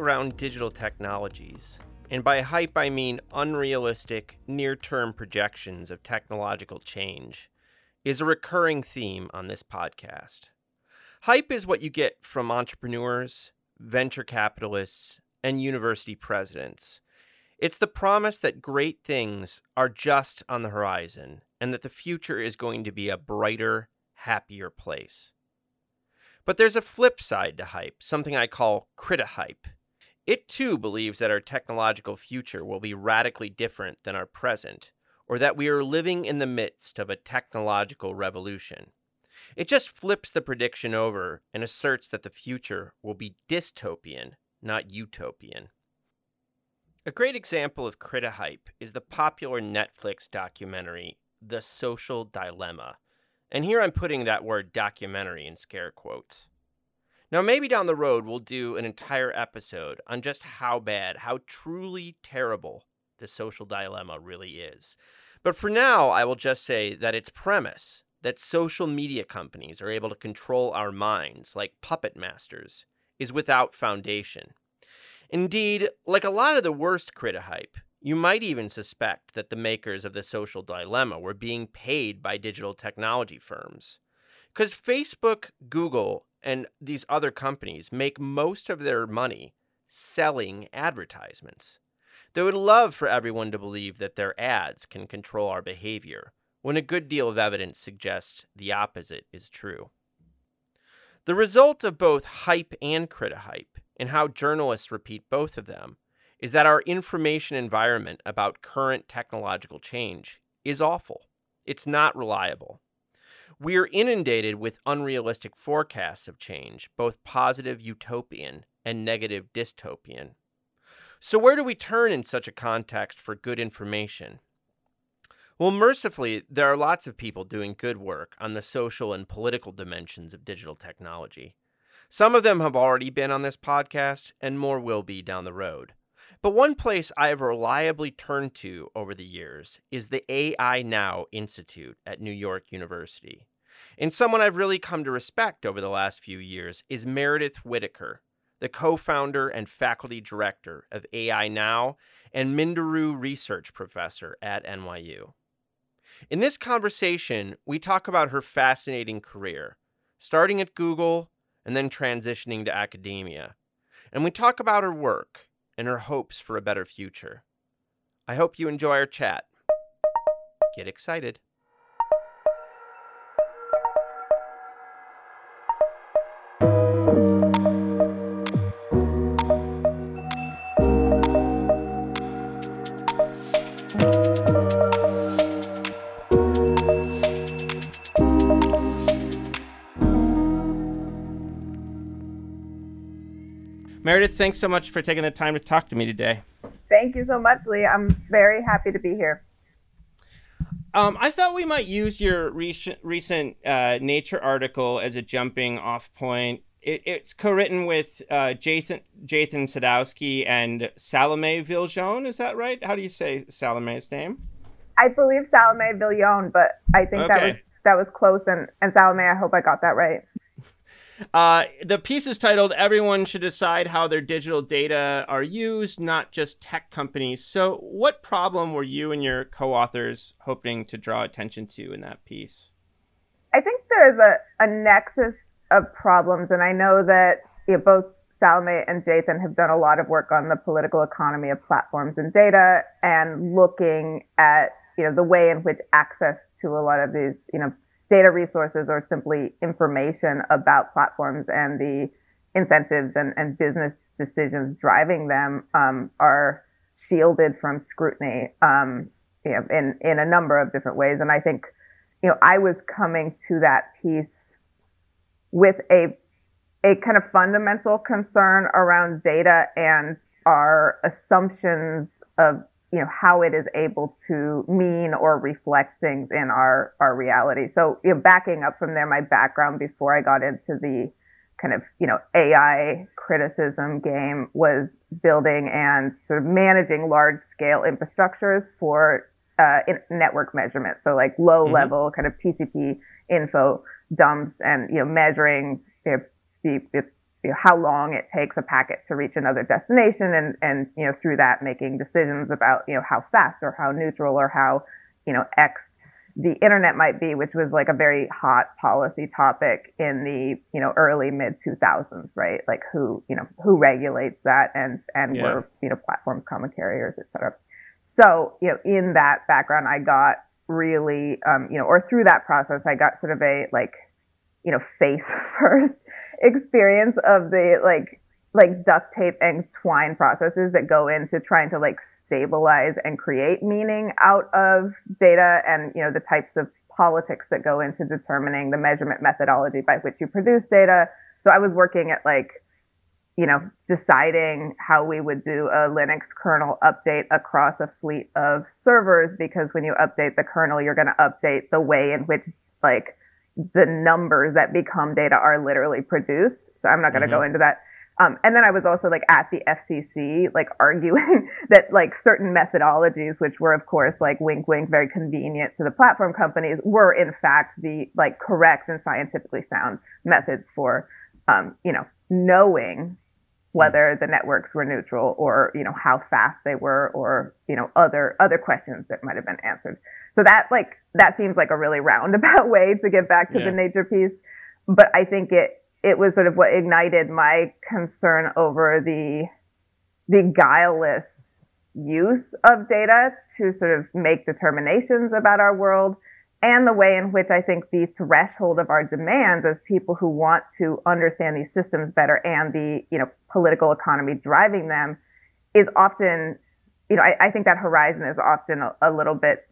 Around digital technologies, and by hype I mean unrealistic, near term projections of technological change, is a recurring theme on this podcast. Hype is what you get from entrepreneurs, venture capitalists, and university presidents. It's the promise that great things are just on the horizon and that the future is going to be a brighter, happier place. But there's a flip side to hype, something I call criti-hype. It too believes that our technological future will be radically different than our present, or that we are living in the midst of a technological revolution. It just flips the prediction over and asserts that the future will be dystopian, not utopian. A great example of criti-hype is the popular Netflix documentary, The Social Dilemma, and here I'm putting that word documentary in scare quotes. Now, maybe down the road, we'll do an entire episode on just how bad, how truly terrible the social dilemma really is. But for now, I will just say that its premise that social media companies are able to control our minds like puppet masters is without foundation. Indeed, like a lot of the worst criti-hype, you might even suspect that the makers of the social dilemma were being paid by digital technology firms. Because Facebook, Google, and these other companies make most of their money selling advertisements. They would love for everyone to believe that their ads can control our behavior, when a good deal of evidence suggests the opposite is true. The result of both hype and criti-hype, and how journalists repeat both of them, is that our information environment about current technological change is awful. It's not reliable. We are inundated with unrealistic forecasts of change, both positive utopian and negative dystopian. So, where do we turn in such a context for good information? Well, mercifully, there are lots of people doing good work on the social and political dimensions of digital technology. Some of them have already been on this podcast, and more will be down the road. But one place I have reliably turned to over the years is the AI Now Institute at New York University. And someone I've really come to respect over the last few years is Meredith Whittaker, the co founder and faculty director of AI Now and Minderoo Research Professor at NYU. In this conversation, we talk about her fascinating career, starting at Google and then transitioning to academia. And we talk about her work and her hopes for a better future. I hope you enjoy our chat. Get excited. Thanks so much for taking the time to talk to me today. Thank you so much, Lee. I'm very happy to be here. Um, I thought we might use your recent, recent uh, Nature article as a jumping off point. It, it's co-written with uh, Jathan, Jathan Sadowski and Salome Viljoen. Is that right? How do you say Salome's name? I believe Salome Viljoen, but I think okay. that was that was close. And, and Salome, I hope I got that right. Uh, the piece is titled Everyone Should Decide How Their Digital Data Are Used, Not Just Tech Companies. So, what problem were you and your co authors hoping to draw attention to in that piece? I think there's a, a nexus of problems, and I know that you know, both Salome and Jathan have done a lot of work on the political economy of platforms and data and looking at you know the way in which access to a lot of these you know data resources or simply information about platforms and the incentives and, and business decisions driving them um, are shielded from scrutiny um, you know, in, in a number of different ways. And I think, you know, I was coming to that piece with a a kind of fundamental concern around data and our assumptions of you know, how it is able to mean or reflect things in our, our reality. So, you know, backing up from there, my background before I got into the kind of, you know, AI criticism game was building and sort of managing large scale infrastructures for uh, network measurement. So like low mm-hmm. level kind of TCP info dumps and, you know, measuring the, the you know, how long it takes a packet to reach another destination and, and, you know, through that making decisions about, you know, how fast or how neutral or how, you know, X the internet might be, which was like a very hot policy topic in the, you know, early mid 2000s, right? Like who, you know, who regulates that and, and yeah. where, you know, platforms, common carriers, et cetera. So, you know, in that background, I got really, um, you know, or through that process, I got sort of a like, you know, face first experience of the like like duct tape and twine processes that go into trying to like stabilize and create meaning out of data and you know the types of politics that go into determining the measurement methodology by which you produce data. So i was working at like you know deciding how we would do a linux kernel update across a fleet of servers because when you update the kernel you're going to update the way in which like the numbers that become data are literally produced. So I'm not going to mm-hmm. go into that. Um, and then I was also like at the FCC, like arguing that like certain methodologies, which were of course like wink, wink, very convenient to the platform companies, were in fact the like correct and scientifically sound methods for, um, you know, knowing whether the networks were neutral or you know how fast they were or you know other other questions that might have been answered so that like that seems like a really roundabout way to get back to yeah. the nature piece but i think it it was sort of what ignited my concern over the the guileless use of data to sort of make determinations about our world and the way in which I think the threshold of our demands as people who want to understand these systems better and the, you know, political economy driving them is often, you know, I, I think that horizon is often a, a, little bit,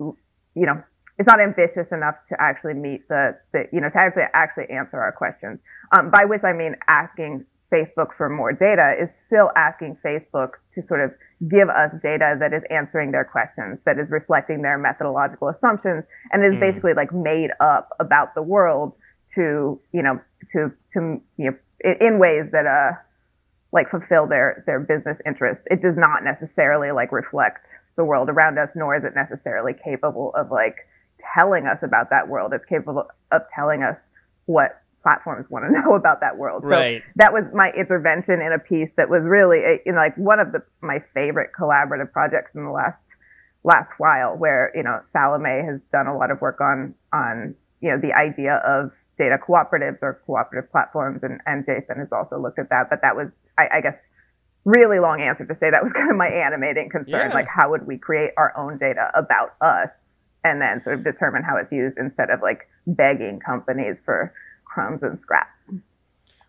you know, it's not ambitious enough to actually meet the, the you know, to actually, actually answer our questions. Um, by which I mean asking Facebook for more data is still asking Facebook to sort of give us data that is answering their questions, that is reflecting their methodological assumptions, and is mm. basically like made up about the world to, you know, to, to, you know, in ways that, uh, like fulfill their, their business interests. It does not necessarily like reflect the world around us, nor is it necessarily capable of like telling us about that world. It's capable of telling us what platforms want to know about that world. Right. So that was my intervention in a piece that was really, a, you know, like one of the my favorite collaborative projects in the last last while, where you know Salome has done a lot of work on on you know the idea of data cooperatives or cooperative platforms, and and Jathan has also looked at that. But that was, I, I guess, really long answer to say that was kind of my animating concern. Yeah. Like, how would we create our own data about us? And then sort of determine how it's used instead of like begging companies for crumbs and scraps.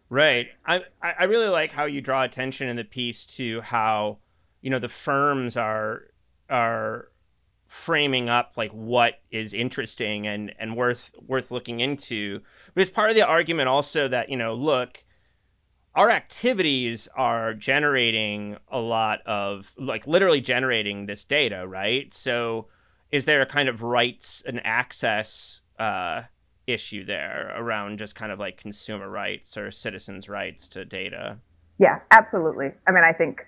Right. I I really like how you draw attention in the piece to how you know the firms are are framing up like what is interesting and and worth worth looking into. But it's part of the argument also that you know look, our activities are generating a lot of like literally generating this data, right? So is there a kind of rights and access uh, issue there around just kind of like consumer rights or citizens' rights to data. Yeah, absolutely. I mean, I think,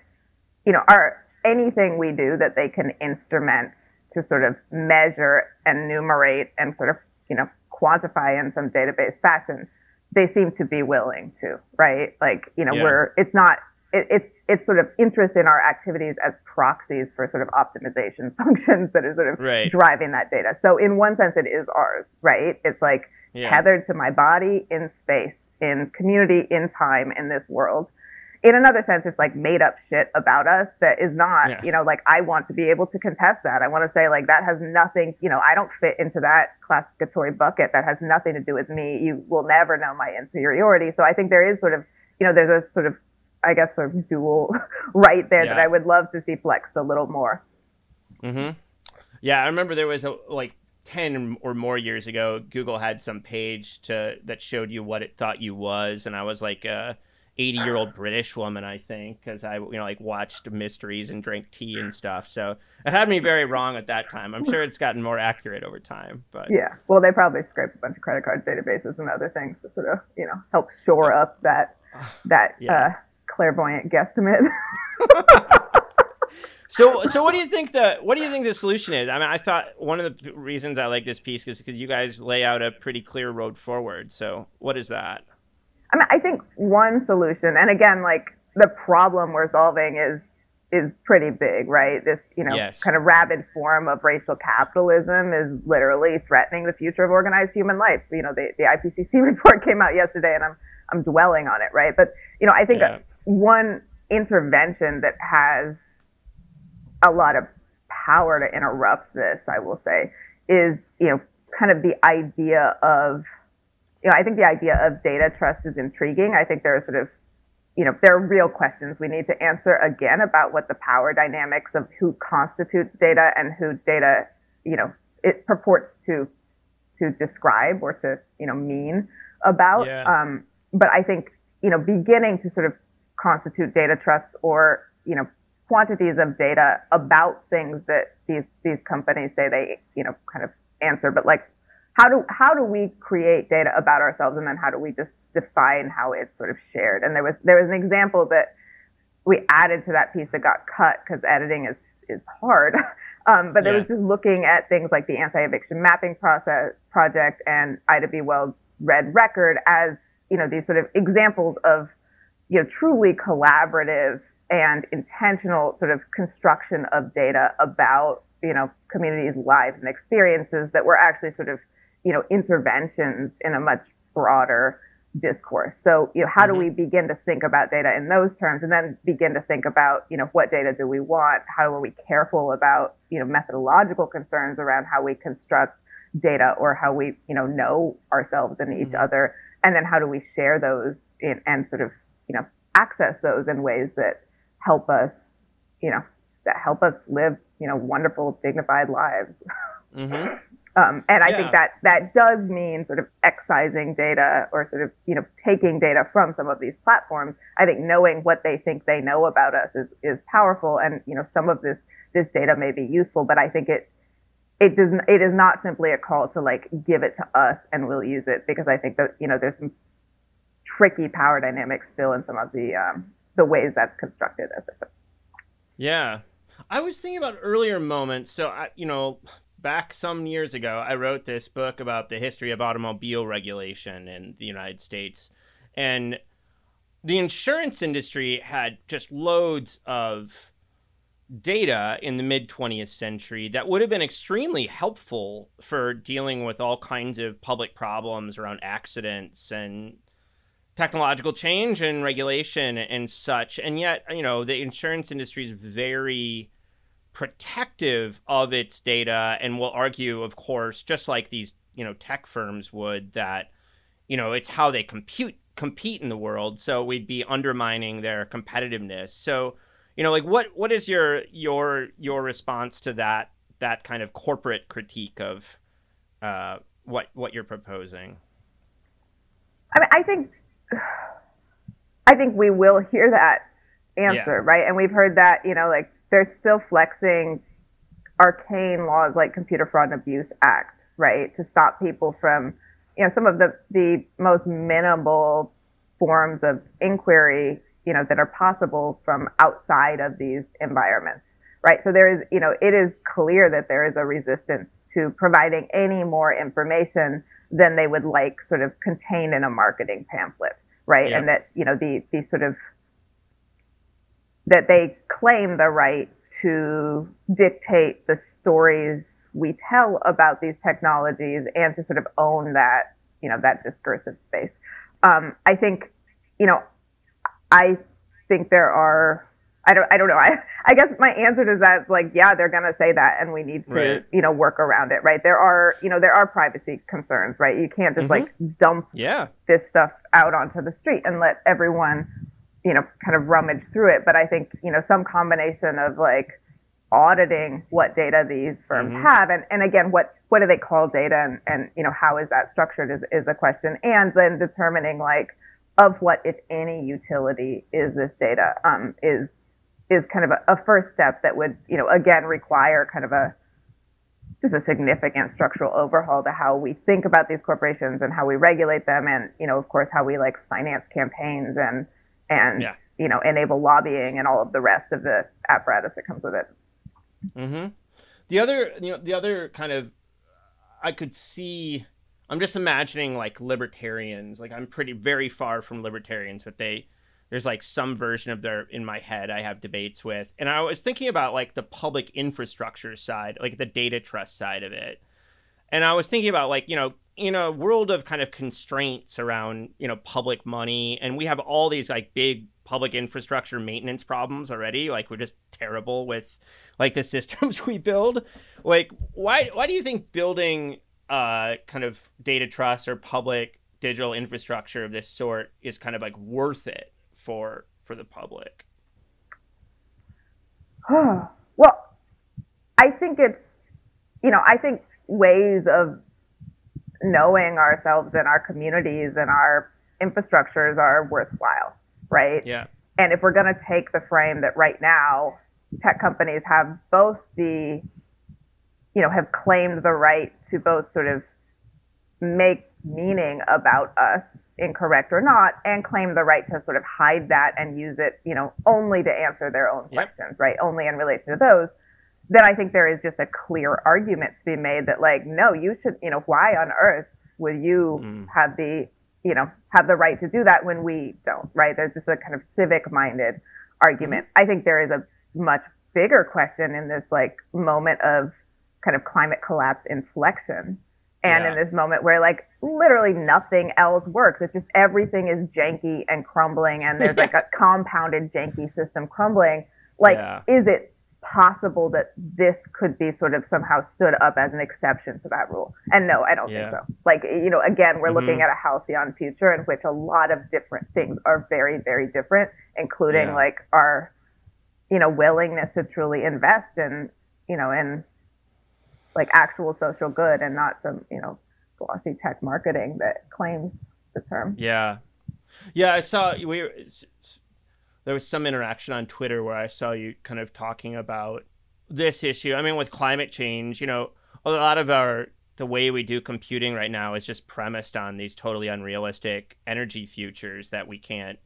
you know, our anything we do that they can instrument to sort of measure and enumerate and sort of, you know, quantify in some database fashion, they seem to be willing to, right? Like, you know, Yeah. we're, it's not, it, it's, it's sort of interest in our activities as proxies for sort of optimization functions that are sort of Right. driving that data. So in one sense, it is ours, right? It's like Yeah. tethered to my body in space, in community, in time, in this world. In another sense, it's like made up shit about us that is not, Yeah. you know, like I want to be able to contest that. I want to say like that has nothing, you know, I don't fit into that classificatory bucket. That has nothing to do with me. You will never know my inferiority. So I think there is sort of, you know, there's a sort of, I guess, sort of dual right there that I would love to see flexed a little more. Mm-hmm. Yeah, I remember there was a like ten or more years ago, Google had some page to that showed you what it thought you was, and I was like a eighty-year-old British woman, I think, because I you know like watched mysteries and drank tea and stuff. So it had me very wrong at that time. I'm sure it's gotten more accurate over time, but Yeah. Well, they probably scraped a bunch of credit card databases and other things to sort of, you know, help shore up that that Yeah. uh, clairvoyant guesstimate. So, so what do you think the what do you think the solution is? I mean, I thought one of the reasons I like this piece is because you guys lay out a pretty clear road forward. So, what is that? I mean, I think one solution, and again, like the problem we're solving is is pretty big, right? This, you know, Yes. kind of rabid form of racial capitalism is literally threatening the future of organized human life. You know, the, the IPCC report came out yesterday, and I'm I'm dwelling on it, right? But you know, I think Yeah. one intervention that has a lot of power to interrupt this, I will say, is you know, kind of the idea of you know, I think the idea of data trust is intriguing. I think there are sort of, you know, there are real questions we need to answer again about what the power dynamics of who constitutes data and who data, you know, it purports to to describe or to, you know, mean about. Yeah. Um, but I think, you know, beginning to sort of constitute data trust or, you know, quantities of data about things that these these companies say they, you know, kind of answer, but like how do how do we create data about ourselves and then how do we just define how it's sort of shared and there was there was an example that we added to that piece that got cut because editing is is hard um, but it Yeah. was just looking at things like the anti-eviction mapping process project and ida b wells red record as you know these sort of examples of you know truly collaborative and intentional sort of construction of data about you know communities lives and experiences that were actually sort of you know interventions in a much broader discourse. So you know how do we begin to think about data in those terms and then begin to think about you know what data do we want? How are we careful about you know methodological concerns around how we construct data or how we you know know ourselves and each other? And then how do we share those in, and sort of you know access those in ways that help us you know that help us live you know wonderful dignified lives? Mm-hmm. Um, and I Yeah. think that that does mean sort of excising data or sort of you know taking data from some of these platforms. I think knowing what they think they know about us is is powerful, and you know some of this this data may be useful, but I think it it does it is not simply a call to like give it to us and we'll use it because I think that you know there's some tricky power dynamics still in some of the um, the ways that's constructed as said. Yeah. I was thinking about earlier moments. So, I, you know, back some years ago, I wrote this book about the history of automobile regulation in the United States. And the insurance industry had just loads of data in the mid 20th century that would have been extremely helpful for dealing with all kinds of public problems around accidents and technological change and regulation and such. And yet, you know, the insurance industry is very protective of its data and will argue, of course, just like these, you know, tech firms would, that, you know, it's how they compute compete in the world. So we'd be undermining their competitiveness. So, you know, like what what is your your your response to that that kind of corporate critique of uh, what what you're proposing? I mean, I think I think we will hear that answer, yeah. right? And we've heard that, you know, like they're still flexing arcane laws like Computer Fraud and Abuse Act, right, to stop people from, you know, some of the the most minimal forms of inquiry, you know, that are possible from outside of these environments, right? So there is, you know, it is clear that there is a resistance to providing any more information than they would like sort of contained in a marketing pamphlet, right? Yep. And that, you know, the, the sort of, that they claim the right to dictate the stories we tell about these technologies and to sort of own that, you know, that discursive space. Um, I think, you know, I think there are I don't I don't know. I I guess my answer to that is like, yeah, they're gonna say that and we need to, right. you know, work around it, right? There are you know, there are privacy concerns, right? You can't just mm-hmm. like dump yeah. this stuff out onto the street and let everyone, you know, kind of rummage through it. But I think, you know, some combination of like auditing what data these firms mm-hmm. have and, and again what what do they call data and, and you know how is that structured is, is a question. And then determining like of what, if any, utility is this data um, is is kind of a, a, first step that would, you know, again require kind of a just a significant structural overhaul to how we think about these corporations and how we regulate them, and you know, of course, how we like finance campaigns and and yeah. you know enable lobbying and all of the rest of the apparatus that comes with it. Mm-hmm. The other, you know, the other kind of I could see I'm just imagining like libertarians. Like I'm pretty very far from libertarians, but they there's like some version of their in my head I have debates with. And I was thinking about like the public infrastructure side, like the data trust side of it. And I was thinking about like, you know, in a world of kind of constraints around, you know, public money and we have all these like big public infrastructure maintenance problems already. Like we're just terrible with like the systems we build. Like why why do you think building uh, kind of data trust or public digital infrastructure of this sort is kind of like worth it for for the public? well, I think it's you know I think ways of knowing ourselves and our communities and our infrastructures are worthwhile, right? Yeah. And if we're going to take the frame that right now tech companies have both the you know, have claimed the right to both sort of make meaning about us, incorrect or not, and claim the right to sort of hide that and use it, you know, only to answer their own yep. questions, right? Only in relation to those. Then I think there is just a clear argument to be made that, like, no, you should, you know, why on earth would you mm. have the, you know, have the right to do that when we don't, right? There's just a kind of civic minded argument. Mm. I think there is a much bigger question in this like moment of kind of climate collapse inflection. And yeah. in this moment where like literally nothing else works. It's just everything is janky and crumbling and there's like a compounded janky system crumbling. Like, yeah. is it possible that this could be sort of somehow stood up as an exception to that rule? And no, I don't yeah. think so. Like, you know, again, we're mm-hmm. looking at a halcyon future in which a lot of different things are very, very different, including like our, you know, willingness to truly invest in, you know, in like actual social good and not some you know glossy tech marketing that claims the term. Yeah, yeah. I saw we there was some interaction on Twitter where I saw you kind of talking about this issue. I mean, with climate change, you know, a lot of our the way we do computing right now is just premised on these totally unrealistic energy futures that we can't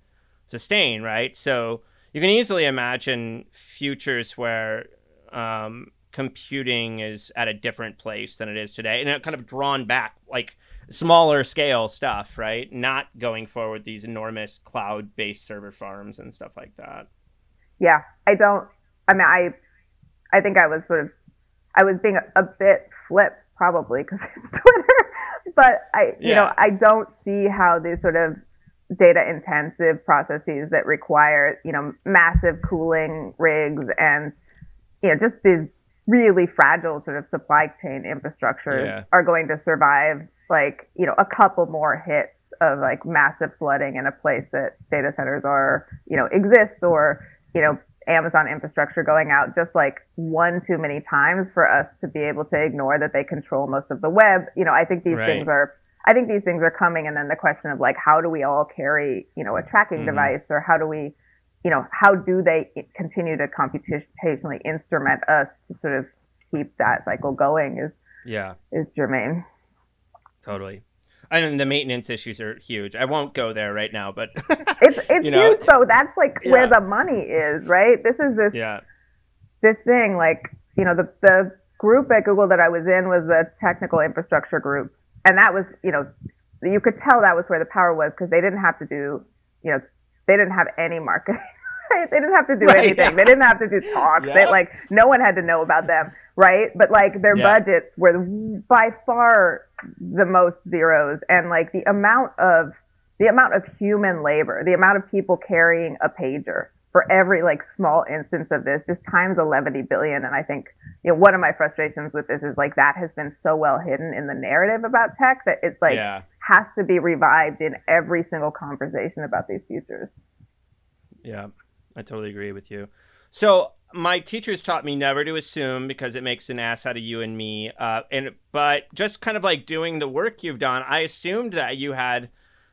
sustain, right? So you can easily imagine futures where um, computing is at a different place than it is today, and it kind of drawn back like smaller scale stuff, right? Not going forward these enormous cloud based server farms and stuff like that. Yeah, I don't. I mean, I I think I was sort of I was being a, a bit flip probably because it's Twitter, but I you yeah. know I don't see how these sort of data intensive processes that require you know massive cooling rigs and you know just these really fragile sort of supply chain infrastructures yeah. are going to survive like you know a couple more hits of like massive flooding in a place that data centers are you know exist or you know Amazon infrastructure going out just like one too many times for us to be able to ignore that they control most of the web. You know, I think these right. things are I think these things are coming and then the question of like how do we all carry, you know, a tracking mm-hmm. device or how do we you know, how do they continue to computationally instrument us to sort of keep that cycle going is yeah is germane. Totally. And the maintenance issues are huge. I won't go there right now, but it's it's you know, huge. So that's like yeah. where the money is, right? This is this yeah. this thing. Like you know, the the group at Google that I was in was the technical infrastructure group, and that was you know, you could tell that was where the power was because they didn't have to do you know, they didn't have any marketing. Right? They didn't have to do right, anything. Yeah. They didn't have to do talks. Yeah. They, like no one had to know about them, right? But like their budgets were by far the most zeros. And like the amount of the amount of human labor, the amount of people carrying a pager for every like small instance of this just times 11 billion. And i think you know one of my frustrations with this is like that has been so well hidden in the narrative about tech that it's like yeah. has to be revived in every single conversation about these futures. Yeah. I totally agree with you. So my teachers taught me never to assume because it makes an ass out of you and me. Uh, and but just kind of like doing the work you've done, I assumed that you had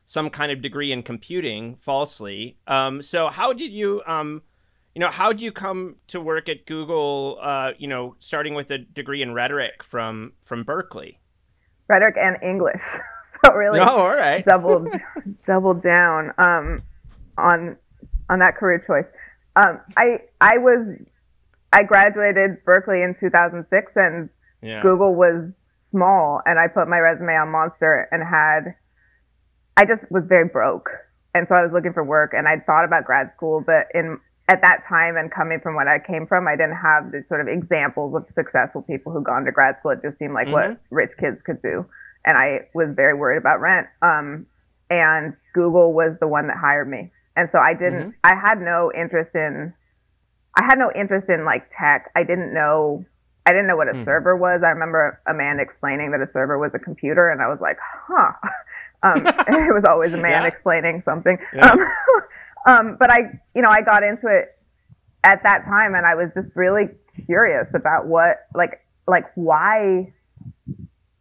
some kind of degree in computing falsely. Um, so how did you, um, you know, how did you come to work at Google? Uh, you know, starting with a degree in rhetoric from from Berkeley. Rhetoric and English. so really, oh, all right. doubled doubled down um, on on that career choice. Um, I I was I graduated Berkeley in 2006, and yeah. Google was small, and I put my resume on Monster and had I just was very broke, and so I was looking for work, and I'd thought about grad school, but in at that time and coming from what I came from, I didn't have the sort of examples of successful people who'd gone to grad school. It just seemed like mm-hmm. what rich kids could do, and I was very worried about rent. Um, and Google was the one that hired me. And so I didn't, mm-hmm. I had no interest in, I had no interest in like tech. I didn't know, I didn't know what a mm. server was. I remember a man explaining that a server was a computer and I was like, huh. Um, it was always a man yeah. explaining something. Yeah. Um, um, but I, you know, I got into it at that time and I was just really curious about what, like, like why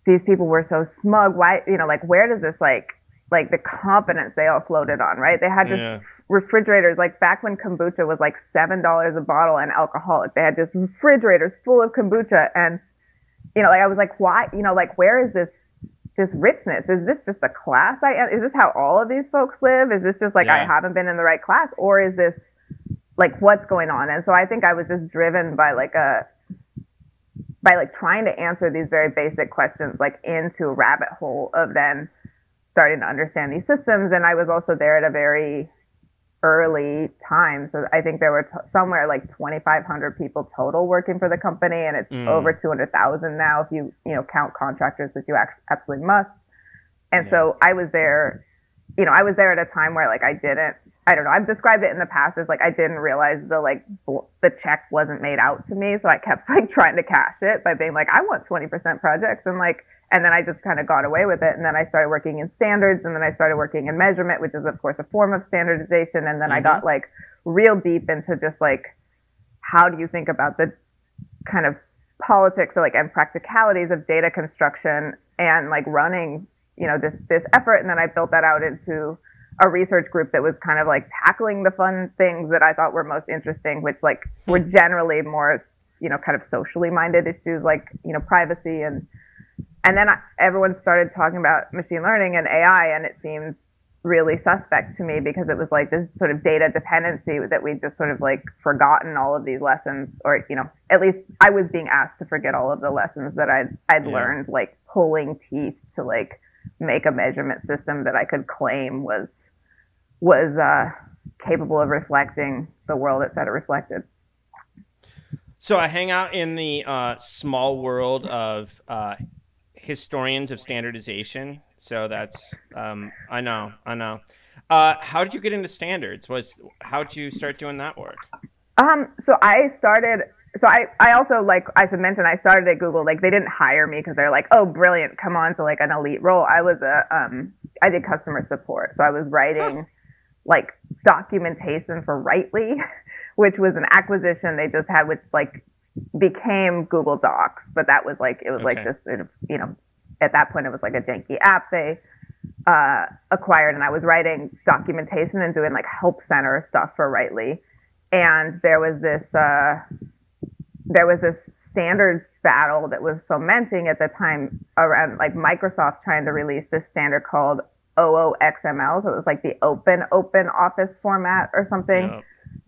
these people were so smug. Why, you know, like where does this like like the confidence they all floated on, right? They had just yeah. refrigerators, like back when kombucha was like seven dollars a bottle and alcoholic. They had just refrigerators full of kombucha, and you know, like I was like, why? You know, like where is this this richness? Is this just a class I am? Is this how all of these folks live? Is this just like yeah. I haven't been in the right class, or is this like what's going on? And so I think I was just driven by like a by like trying to answer these very basic questions like into a rabbit hole of then starting to understand these systems. And I was also there at a very early time. So I think there were t- somewhere like 2,500 people total working for the company, and it's mm. over 200,000 now if you you know count contractors, which you absolutely must. And yeah. so I was there, you know, I was there at a time where like I didn't. I don't know. I've described it in the past as like I didn't realize the like bl- the check wasn't made out to me, so I kept like trying to cash it by being like I want 20% projects and like and then I just kind of got away with it. And then I started working in standards and then I started working in measurement, which is of course a form of standardization. And then mm-hmm. I got like real deep into just like, how do you think about the kind of politics or like and practicalities of data construction and like running, you know, this, this effort. And then I built that out into a research group that was kind of like tackling the fun things that I thought were most interesting, which like were hmm. generally more, you know, kind of socially minded issues like, you know, privacy and, and then I, everyone started talking about machine learning and AI, and it seemed really suspect to me because it was like this sort of data dependency that we just sort of like forgotten all of these lessons or you know at least I was being asked to forget all of the lessons that I'd I'd yeah. learned like pulling teeth to like make a measurement system that I could claim was was uh, capable of reflecting the world it said it reflected. So I hang out in the uh, small world of uh, historians of standardization. So that's um, I know, I know. Uh, how did you get into standards? Was how did you start doing that work? Um, so I started. So I, I also like I should mention I started at Google. Like they didn't hire me because they're like, oh, brilliant, come on to like an elite role. I was a um, I did customer support, so I was writing like documentation for Writely, which was an acquisition they just had, which like became Google Docs, but that was like it was okay. like this sort of you know at that point it was like a janky app they uh, acquired, and I was writing documentation and doing like help center stuff for Writely, and there was this uh, there was this standards battle that was fomenting at the time around like Microsoft trying to release this standard called OOXML, so it was like the open open office format or something,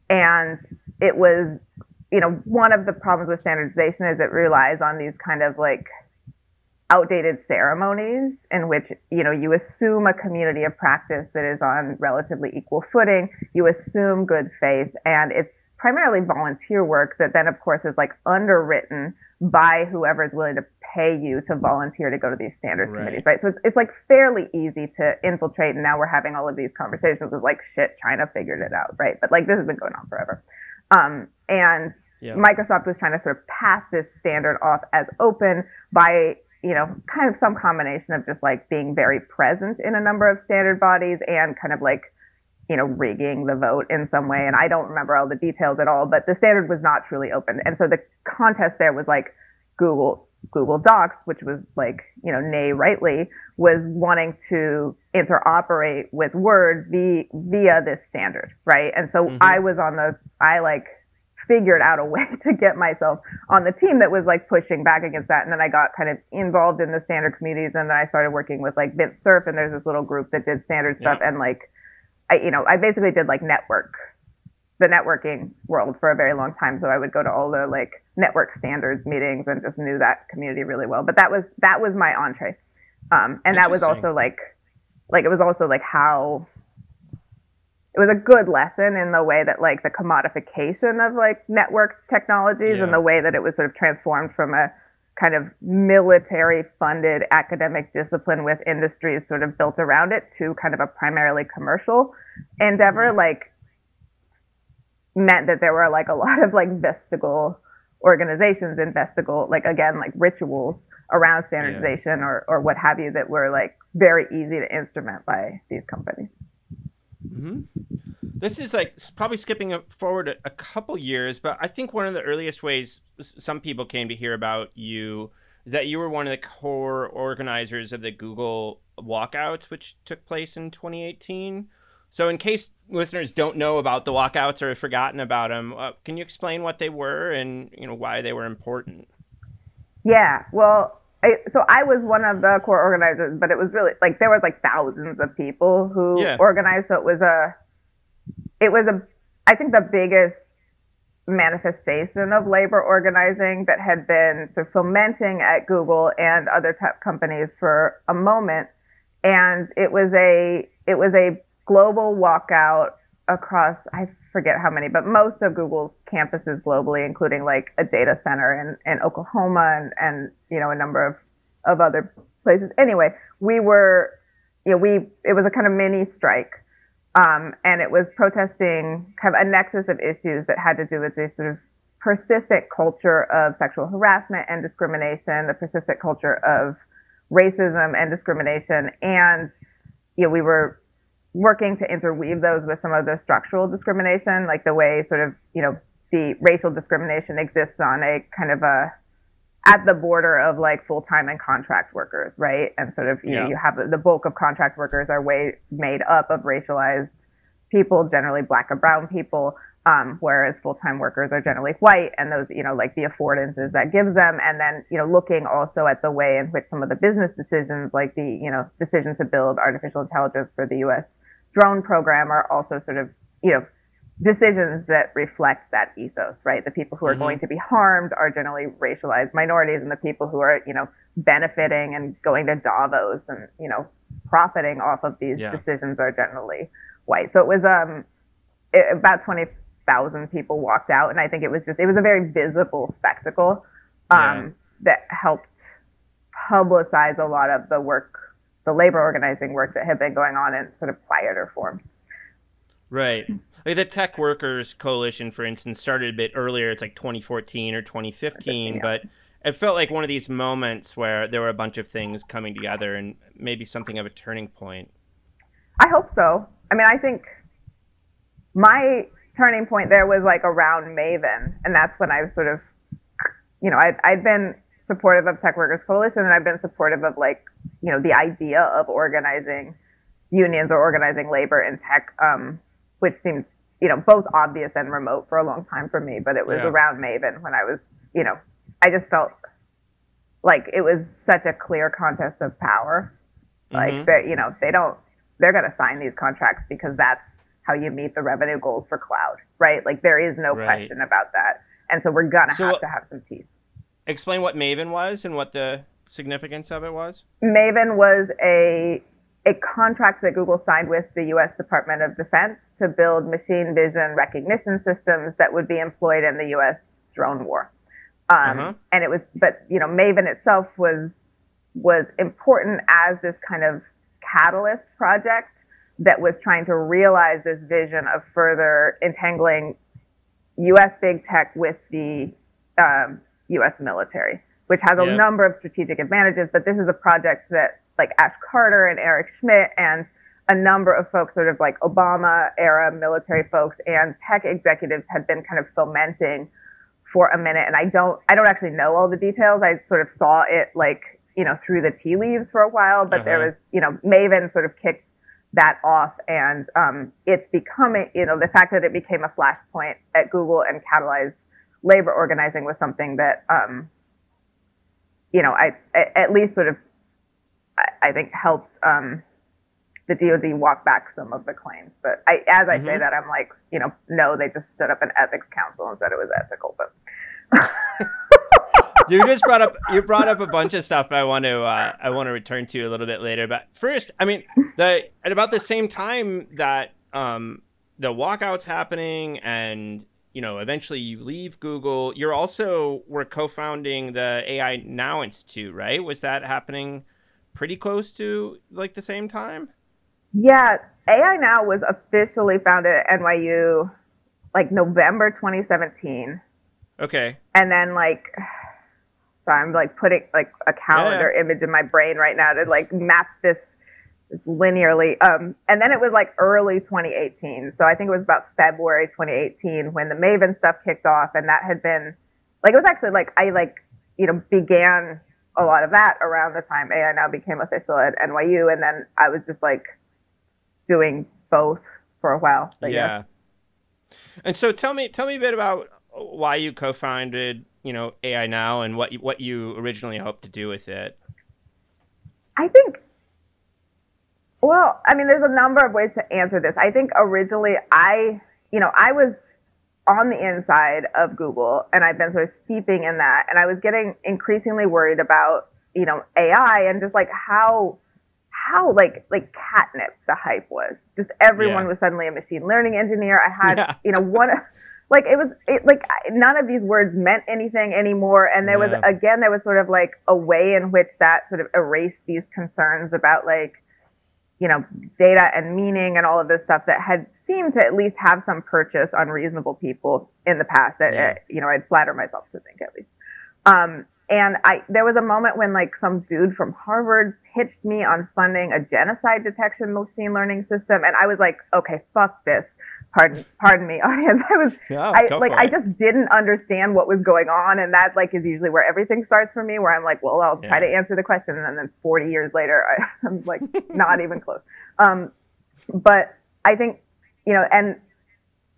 and it was you know one of the problems with standardization is it relies on these kind of like outdated ceremonies in which you know you assume a community of practice that is on relatively equal footing. You assume good faith and it's primarily volunteer work that then of course is like underwritten by whoever is willing to pay you to volunteer to go to these standards right. committees right? So it's, it's like fairly easy to infiltrate and now we're having all of these conversations of like shit china figured it out right? But like this has been going on forever um, and Microsoft was trying to sort of pass this standard off as open by you know, kind of some combination of just like being very present in a number of standard bodies and kind of like, you know, rigging the vote in some way. And I don't remember all the details at all, but the standard was not truly open. And so the contest there was like Google, Google Docs, which was like, you know, nay Writely, was wanting to interoperate with Word via, via this standard, right? And so mm-hmm. I was on the, I like figured out a way to get myself on the team that was like pushing back against that. And then I got kind of involved in the standard communities and then I started working with like Vint Cerf and there's this little group that did standard stuff and like I you know, I basically did like network the networking world for a very long time. So I would go to all the like network standards meetings and just knew that community really well. But that was that was my entree. Um and that was also like like it was also like how it was a good lesson in the way that like the commodification of like network technologies yeah. and the way that it was sort of transformed from a kind of military funded academic discipline with industries sort of built around it to kind of a primarily commercial endeavor mm-hmm. like meant that there were like a lot of like vestigial organizations and vestigial like again like rituals around standardization yeah. or, or what have you that were like very easy to instrument by these companies Mm-hmm. This is like probably skipping forward a, a, couple years, but I think one of the earliest ways some people came to hear about you is that you were one of the core organizers of the Google walkouts, which took place in 2018. So, in case listeners don't know about the walkouts or have forgotten about them, uh, can you explain what they were and you know why they were important? Yeah, well, I, so I was one of the core organizers, but it was really like there was like thousands of people who yeah. organized. So it was a, it was a, I think the biggest manifestation of labor organizing that had been sort of fomenting at Google and other tech companies for a moment. And it was a, it was a global walkout across, I forget how many, but most of Google's campuses globally, including like a data center in, in Oklahoma and, and, you know, a number of, of other places. Anyway, we were, you know, we, it was a kind of mini strike. Um, and it was protesting kind of a nexus of issues that had to do with this sort of persistent culture of sexual harassment and discrimination, the persistent culture of racism and discrimination. And, you know, we were working to interweave those with some of the structural discrimination, like the way sort of, you know, the racial discrimination exists on a kind of a at the border of like full-time and contract workers, right? And sort of you, yeah. know, you have the bulk of contract workers are way made up of racialized people, generally black and brown people, um, whereas full-time workers are generally white and those, you know, like the affordances that gives them. And then, you know, looking also at the way in which some of the business decisions, like the, you know, decision to build artificial intelligence for the U.S drone program are also sort of, you know, decisions that reflect that ethos, right? The people who are mm-hmm. going to be harmed are generally racialized minorities, and the people who are, you know, benefiting and going to Davos and, you know, profiting off of these yeah. decisions are generally white. So it was um it, about twenty thousand people walked out, and I think it was just it was a very visible spectacle um, yeah. that helped publicize a lot of the work, the labor organizing work that had been going on in sort of quieter forms. Right. Like the Tech Workers Coalition, for instance, started a bit earlier. It's like 2014 or 2015, yeah. but it felt like one of these moments where there were a bunch of things coming together and maybe something of a turning point. I hope so. I mean, I think my turning point there was like around Maven, and that's when I sort of, you know, I'd, I'd been supportive of Tech Workers Coalition, and I've been supportive of like, you know, the idea of organizing unions or organizing labor in tech, um, which seems you know, both obvious and remote for a long time for me, but it was yeah. around Maven when I was, you know, I just felt like it was such a clear contest of power. Like mm-hmm. that, you know, they don't, they're going to sign these contracts because that's how you meet the revenue goals for cloud, right? Like there is no right. question about that. And so we're going to so, have to have some teeth. Explain what Maven was and what the significance of it was. Maven was a a contract that Google signed with the U.S. Department of Defense to build machine vision recognition systems that would be employed in the U.S. drone war. Um, uh-huh. And it was, but you know, Maven itself was was important as this kind of catalyst project that was trying to realize this vision of further entangling U.S. big tech with the um, U.S. military, which has a number of strategic advantages. But this is a project that like Ash Carter and Eric Schmidt and a number of folks, sort of like Obama era military folks and tech executives had been kind of fomenting for a minute. And I don't, I don't actually know all the details. I sort of saw it like, you know, through the tea leaves for a while, but uh-huh. there was, you know, Maven sort of kicked that off and um, it's becoming, you know, the fact that it became a flashpoint at Google and catalyzed labor organizing was something that, um, you know, I at least sort of I, I think helped um, the DoD walk back some of the claims. But I, as I mm-hmm. say that, I'm like, you know, no, they just stood up an ethics council and said it was ethical. But you just brought up you brought up a bunch of stuff I want to uh, I want to return to a little bit later. But first, I mean, the at about the same time that um, the walkout's happening and you know eventually you leave Google, you're also were co-founding the AI Now Institute, right? Was that happening? pretty close to like the same time? Yeah, AI Now was officially founded at NYU like November 2017. Okay. And then like so I'm like putting like a calendar yeah. image in my brain right now to like map this, this linearly. Um, and then it was like early 2018. So I think it was about February 2018 when the Maven stuff kicked off, and that had been like it was actually like I like you know began a lot of that around the time AI now became official at NYU, and then I was just like doing both for a while. yeah. And so tell me, tell me a bit about why you co-founded, you know, AI Now, and what you, what you originally hoped to do with it. I think. Well, I mean, there's a number of ways to answer this. I think originally I, you know, I was on the inside of Google and I've been sort of steeping in that. And I was getting increasingly worried about, you know, AI and just like how, how like, like catnip the hype was. Just everyone yeah. was suddenly a machine learning engineer. I had, yeah. you know, one, like it was it, like none of these words meant anything anymore. And there yeah. was, again, there was sort of like a way in which that sort of erased these concerns about like, you know, data and meaning and all of this stuff that had seemed to at least have some purchase on reasonable people in the past that, yeah. uh, you know, I'd flatter myself to think at least. Um, and I, there was a moment when like some dude from Harvard pitched me on funding a genocide detection machine learning system. And I was like, okay, fuck this pardon pardon me audience i was yeah, i like i just didn't understand what was going on and that like is usually where everything starts for me where i'm like well i'll yeah. try to answer the question and then 40 years later I, am like not even close. Um but i think you know and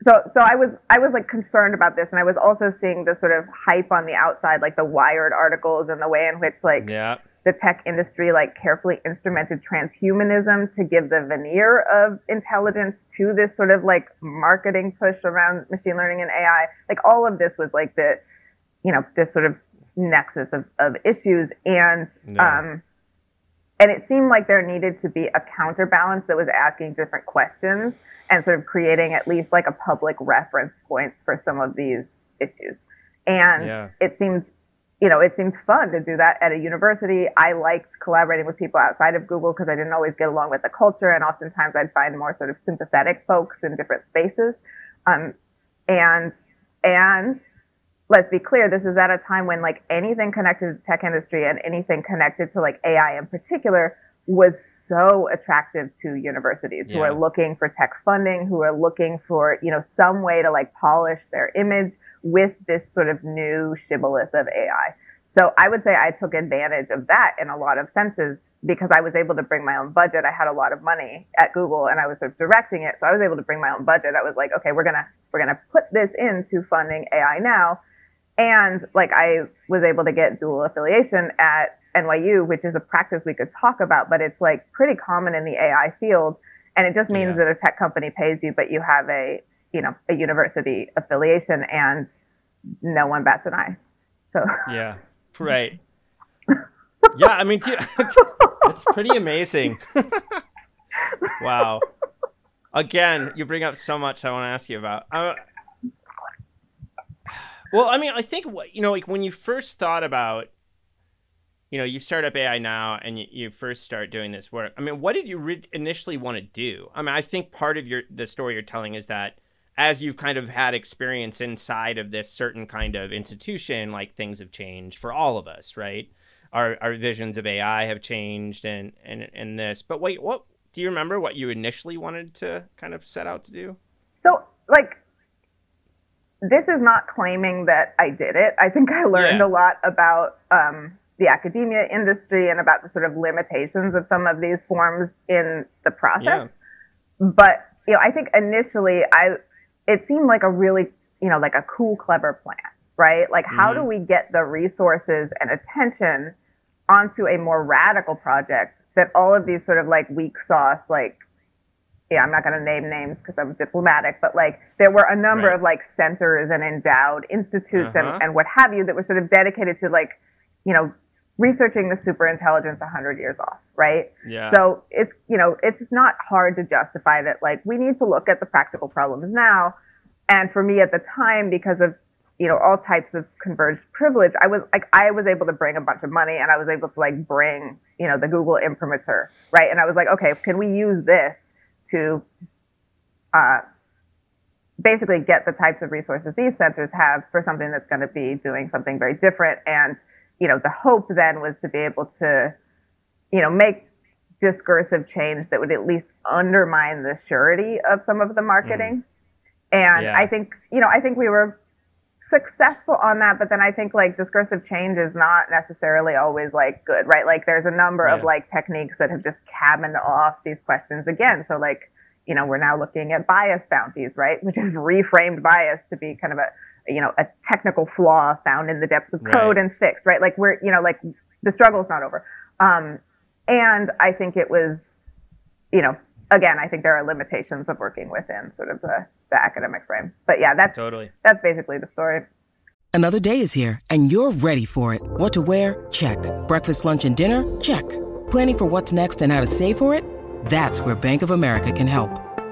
so so i was i was like concerned about this and i was also seeing the sort of hype on the outside like the wired articles and the way in which like yeah the tech industry like carefully instrumented transhumanism to give the veneer of intelligence to this sort of like marketing push around machine learning and AI. Like all of this was like the, you know, this sort of nexus of, of issues. And, yeah. um, and it seemed like there needed to be a counterbalance that was asking different questions and sort of creating at least like a public reference point for some of these issues. And yeah. it seems you know, it seemed fun to do that at a university. I liked collaborating with people outside of Google because I didn't always get along with the culture, and oftentimes I'd find more sort of sympathetic folks in different spaces. Um, and and let's be clear, this is at a time when like anything connected to the tech industry and anything connected to like AI in particular was so attractive to universities yeah. who are looking for tech funding, who are looking for you know some way to like polish their image with this sort of new shibboleth of AI. So I would say I took advantage of that in a lot of senses because I was able to bring my own budget. I had a lot of money at Google and I was sort of directing it. So I was able to bring my own budget. I was like, okay, we're going to, we're going to put this into funding AI now. And like I was able to get dual affiliation at NYU, which is a practice we could talk about, but it's like pretty common in the AI field. And it just means yeah. that a tech company pays you, but you have a, you know, a university affiliation and no one bats an eye. So yeah, right. yeah, I mean, it's pretty amazing. wow. Again, you bring up so much I want to ask you about. Uh, well, I mean, I think you know, like when you first thought about, you know, you start up AI now and you, you first start doing this work. I mean, what did you re- initially want to do? I mean, I think part of your the story you're telling is that as you've kind of had experience inside of this certain kind of institution, like things have changed for all of us, right? Our our visions of AI have changed and and and this. But wait, what do you remember what you initially wanted to kind of set out to do? So, like this is not claiming that I did it. I think I learned yeah. a lot about um, the academia industry and about the sort of limitations of some of these forms in the process. Yeah. But you know, I think initially I it seemed like a really, you know, like a cool, clever plan, right? Like, how mm-hmm. do we get the resources and attention onto a more radical project that all of these sort of like weak sauce, like, yeah, I'm not going to name names because I'm diplomatic, but like there were a number right. of like centers and endowed institutes uh-huh. and, and what have you that were sort of dedicated to like, you know, researching the super intelligence 100 years off, right? Yeah. So it's, you know, it's not hard to justify that, like, we need to look at the practical problems now. And for me at the time, because of, you know, all types of converged privilege, I was like, I was able to bring a bunch of money and I was able to like bring, you know, the Google imprimatur, right? And I was like, okay, can we use this to, uh, basically get the types of resources these centers have for something that's going to be doing something very different and you know, the hope then was to be able to, you know, make discursive change that would at least undermine the surety of some of the marketing. Mm. And yeah. I think, you know, I think we were successful on that, but then I think like discursive change is not necessarily always like good, right? Like there's a number yeah. of like techniques that have just cabined off these questions again. So like, you know, we're now looking at bias bounties, right? Which is reframed bias to be kind of a, you know, a technical flaw found in the depths of code right. and fixed, right? Like we're, you know, like the struggle is not over. Um, and I think it was, you know, again, I think there are limitations of working within sort of the, the academic frame. But yeah, that's totally, that's basically the story. Another day is here and you're ready for it. What to wear? Check. Breakfast, lunch, and dinner? Check. Planning for what's next and how to save for it? That's where Bank of America can help.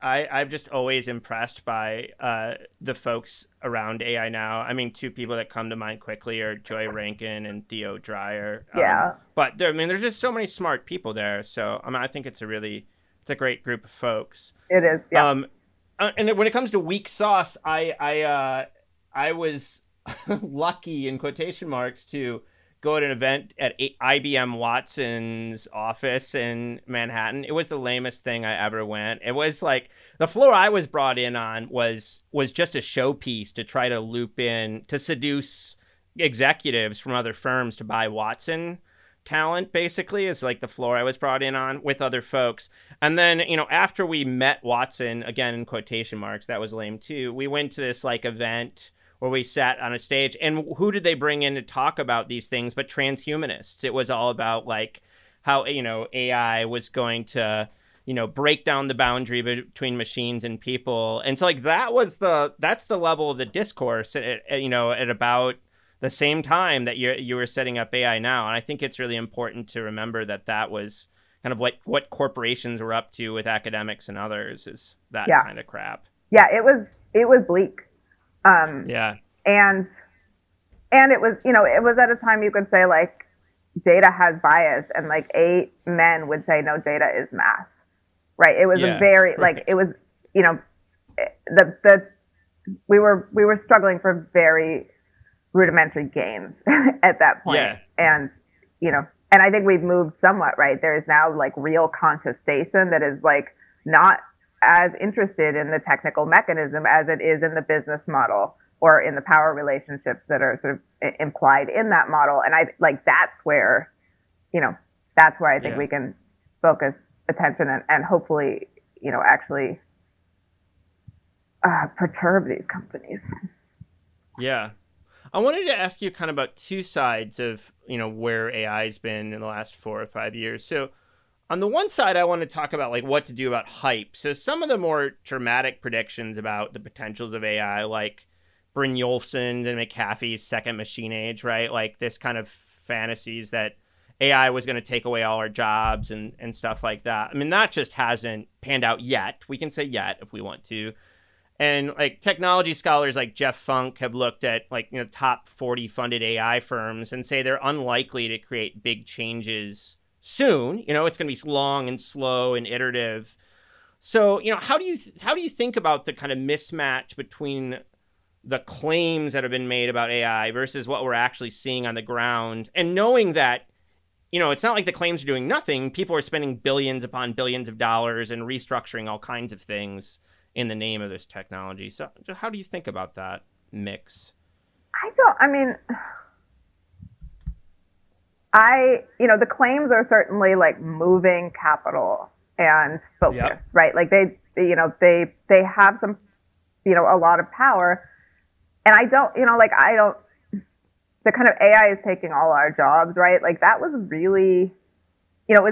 I, I'm just always impressed by uh, the folks around AI now. I mean, two people that come to mind quickly are Joy Rankin and Theo Dryer. Um, yeah. But there, I mean, there's just so many smart people there. So I mean, I think it's a really, it's a great group of folks. It is. Yeah. Um, uh, and when it comes to weak sauce, I I uh, I was lucky in quotation marks to go to an event at IBM Watson's office in Manhattan. It was the lamest thing I ever went. It was like the floor I was brought in on was was just a showpiece to try to loop in to seduce executives from other firms to buy Watson talent basically is like the floor I was brought in on with other folks. And then, you know, after we met Watson again in quotation marks, that was lame too. We went to this like event where we sat on a stage and who did they bring in to talk about these things but transhumanists. It was all about like how, you know, AI was going to you know break down the boundary between machines and people and so like that was the that's the level of the discourse at, at, you know at about the same time that you you were setting up AI now. And I think it's really important to remember that that was kind of what what corporations were up to with academics and others is that yeah. kind of crap. Yeah, it was it was bleak. Um, yeah, and and it was you know it was at a time you could say like data has bias, and like eight men would say no, data is math. Right. It was yeah, a very right. like it was you know the the we were we were struggling for very rudimentary gains at that point. Yeah. And, you know, and I think we've moved somewhat, right? There is now like real contestation that is like not as interested in the technical mechanism as it is in the business model or in the power relationships that are sort of implied in that model. And I like that's where, you know, that's where I think yeah. we can focus attention and, and hopefully, you know, actually uh, perturb these companies. Yeah, I wanted to ask you kind of about two sides of you know where AI's been in the last four or five years. So on the one side, I want to talk about like what to do about hype. So some of the more dramatic predictions about the potentials of AI, like Brynjolfsson and McAfee's second machine age, right? Like this kind of fantasies that AI was going to take away all our jobs and, and stuff like that. I mean, that just hasn't panned out yet. We can say yet if we want to. And like technology scholars like Jeff Funk have looked at like you know top 40 funded AI firms and say they're unlikely to create big changes soon. You know, it's going to be long and slow and iterative. So, you know, how do you th- how do you think about the kind of mismatch between the claims that have been made about AI versus what we're actually seeing on the ground and knowing that you know, it's not like the claims are doing nothing. People are spending billions upon billions of dollars and restructuring all kinds of things in the name of this technology. So, how do you think about that mix? I don't. I mean, I you know the claims are certainly like moving capital and focus, yep. right? Like they, you know, they they have some, you know, a lot of power, and I don't, you know, like I don't. The kind of AI is taking all our jobs, right? Like that was really, you know,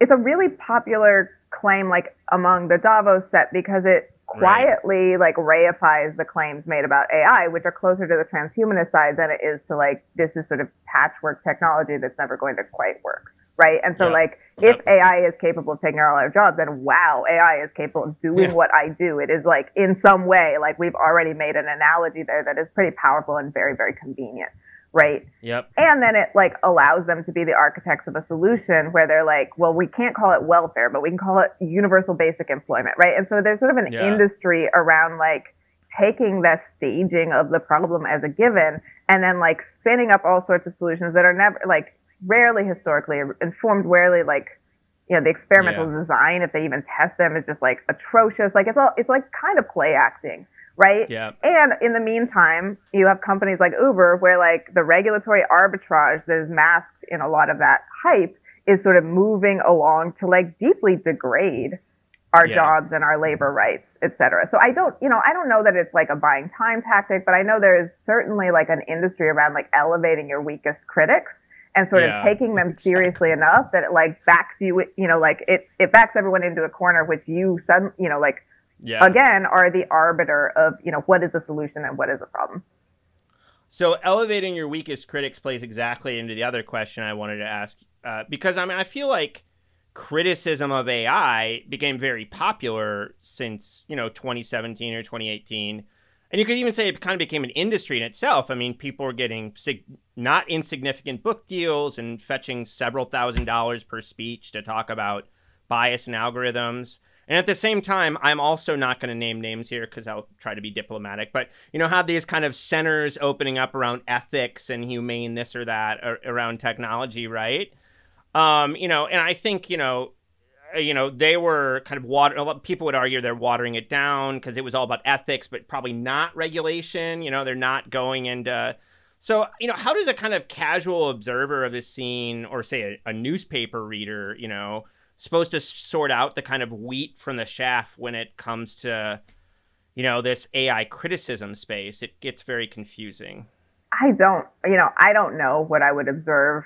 it's a really popular claim like among the Davos set because it quietly right. like reifies the claims made about AI, which are closer to the transhumanist side than it is to like this is sort of patchwork technology that's never going to quite work. Right. And so like if AI is capable of taking all our jobs, then wow, AI is capable of doing what I do. It is like in some way, like we've already made an analogy there that is pretty powerful and very, very convenient right? Yep. And then it like allows them to be the architects of a solution where they're like, well, we can't call it welfare, but we can call it universal basic employment, right? And so there's sort of an yeah. industry around like taking the staging of the problem as a given and then like spinning up all sorts of solutions that are never like rarely historically informed, rarely like you know the experimental yeah. design if they even test them is just like atrocious. Like it's all it's like kind of play acting right? Yeah. And in the meantime, you have companies like Uber where like the regulatory arbitrage that is masked in a lot of that hype is sort of moving along to like deeply degrade our yeah. jobs and our labor rights, et cetera. So I don't, you know, I don't know that it's like a buying time tactic, but I know there is certainly like an industry around like elevating your weakest critics and sort yeah, of taking them exactly. seriously enough that it like backs you, you know, like it, it backs everyone into a corner, which you suddenly, you know, like yeah. again are the arbiter of you know what is the solution and what is the problem so elevating your weakest critics plays exactly into the other question i wanted to ask uh, because i mean i feel like criticism of ai became very popular since you know 2017 or 2018 and you could even say it kind of became an industry in itself. I mean, people were getting sig- not insignificant book deals and fetching several thousand dollars per speech to talk about bias and algorithms. And at the same time, I'm also not going to name names here because I'll try to be diplomatic. But you know, have these kind of centers opening up around ethics and humane this or that or, around technology, right? Um, you know, and I think you know, uh, you know, they were kind of water. People would argue they're watering it down because it was all about ethics, but probably not regulation. You know, they're not going into. So, you know, how does a kind of casual observer of this scene, or say a, a newspaper reader, you know, supposed to sort out the kind of wheat from the chaff when it comes to you know this AI criticism space. It gets very confusing. I don't, you know, I don't know what I would observe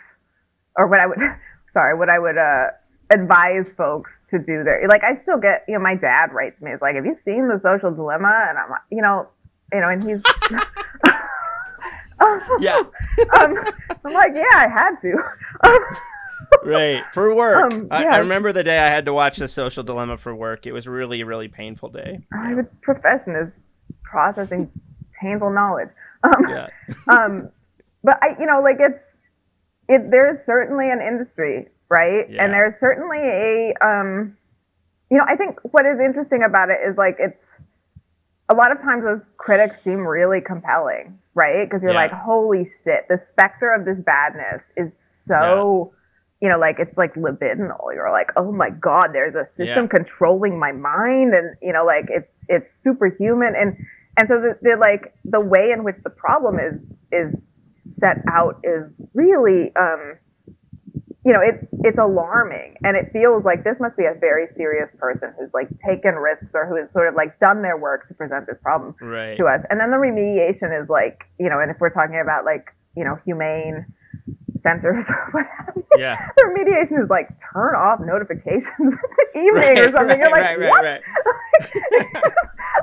or what I would sorry, what I would uh advise folks to do there. Like I still get, you know, my dad writes me, it's like, have you seen the social dilemma? And I'm like, you know, you know, and he's yeah. um, I'm like, yeah, I had to. Right for work. Um, yeah. I, I, remember the day I had to watch The Social Dilemma for work. It was really, really painful day. My yeah. profession is processing painful knowledge. Um, yeah. um, but I, you know, like it's it. There's certainly an industry, right? Yeah. And there's certainly a, um, you know, I think what is interesting about it is like it's a lot of times those critics seem really compelling, right? Because you're yeah. like, holy shit, the specter of this badness is so you know, like it's like libidinal. You're like, oh my god, there's a system yeah. controlling my mind, and you know, like it's it's superhuman, and and so the, the like the way in which the problem is is set out is really, um, you know, it's it's alarming, and it feels like this must be a very serious person who's like taken risks or who has sort of like done their work to present this problem right. to us, and then the remediation is like, you know, and if we're talking about like you know humane centers or. Yeah. The remediation is like turn off notifications in the evening right, or something. Right, You're like, right, what? Right,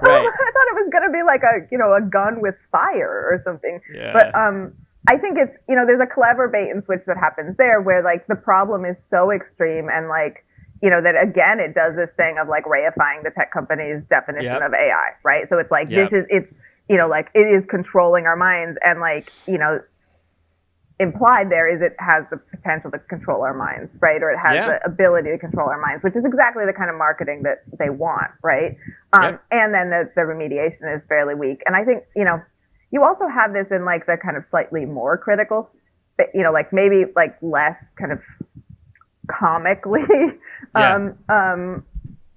right. I thought it was gonna be like a you know a gun with fire or something. Yeah. But um, I think it's you know there's a clever bait and switch that happens there where like the problem is so extreme and like you know that again it does this thing of like reifying the tech company's definition yep. of AI, right? So it's like yep. this is it's you know like it is controlling our minds and like you know implied there is it has the potential to control our minds, right? Or it has yeah. the ability to control our minds, which is exactly the kind of marketing that they want, right? Um, yep. And then the, the remediation is fairly weak. And I think, you know, you also have this in like the kind of slightly more critical, you know, like maybe like less kind of comically, yeah. um, um,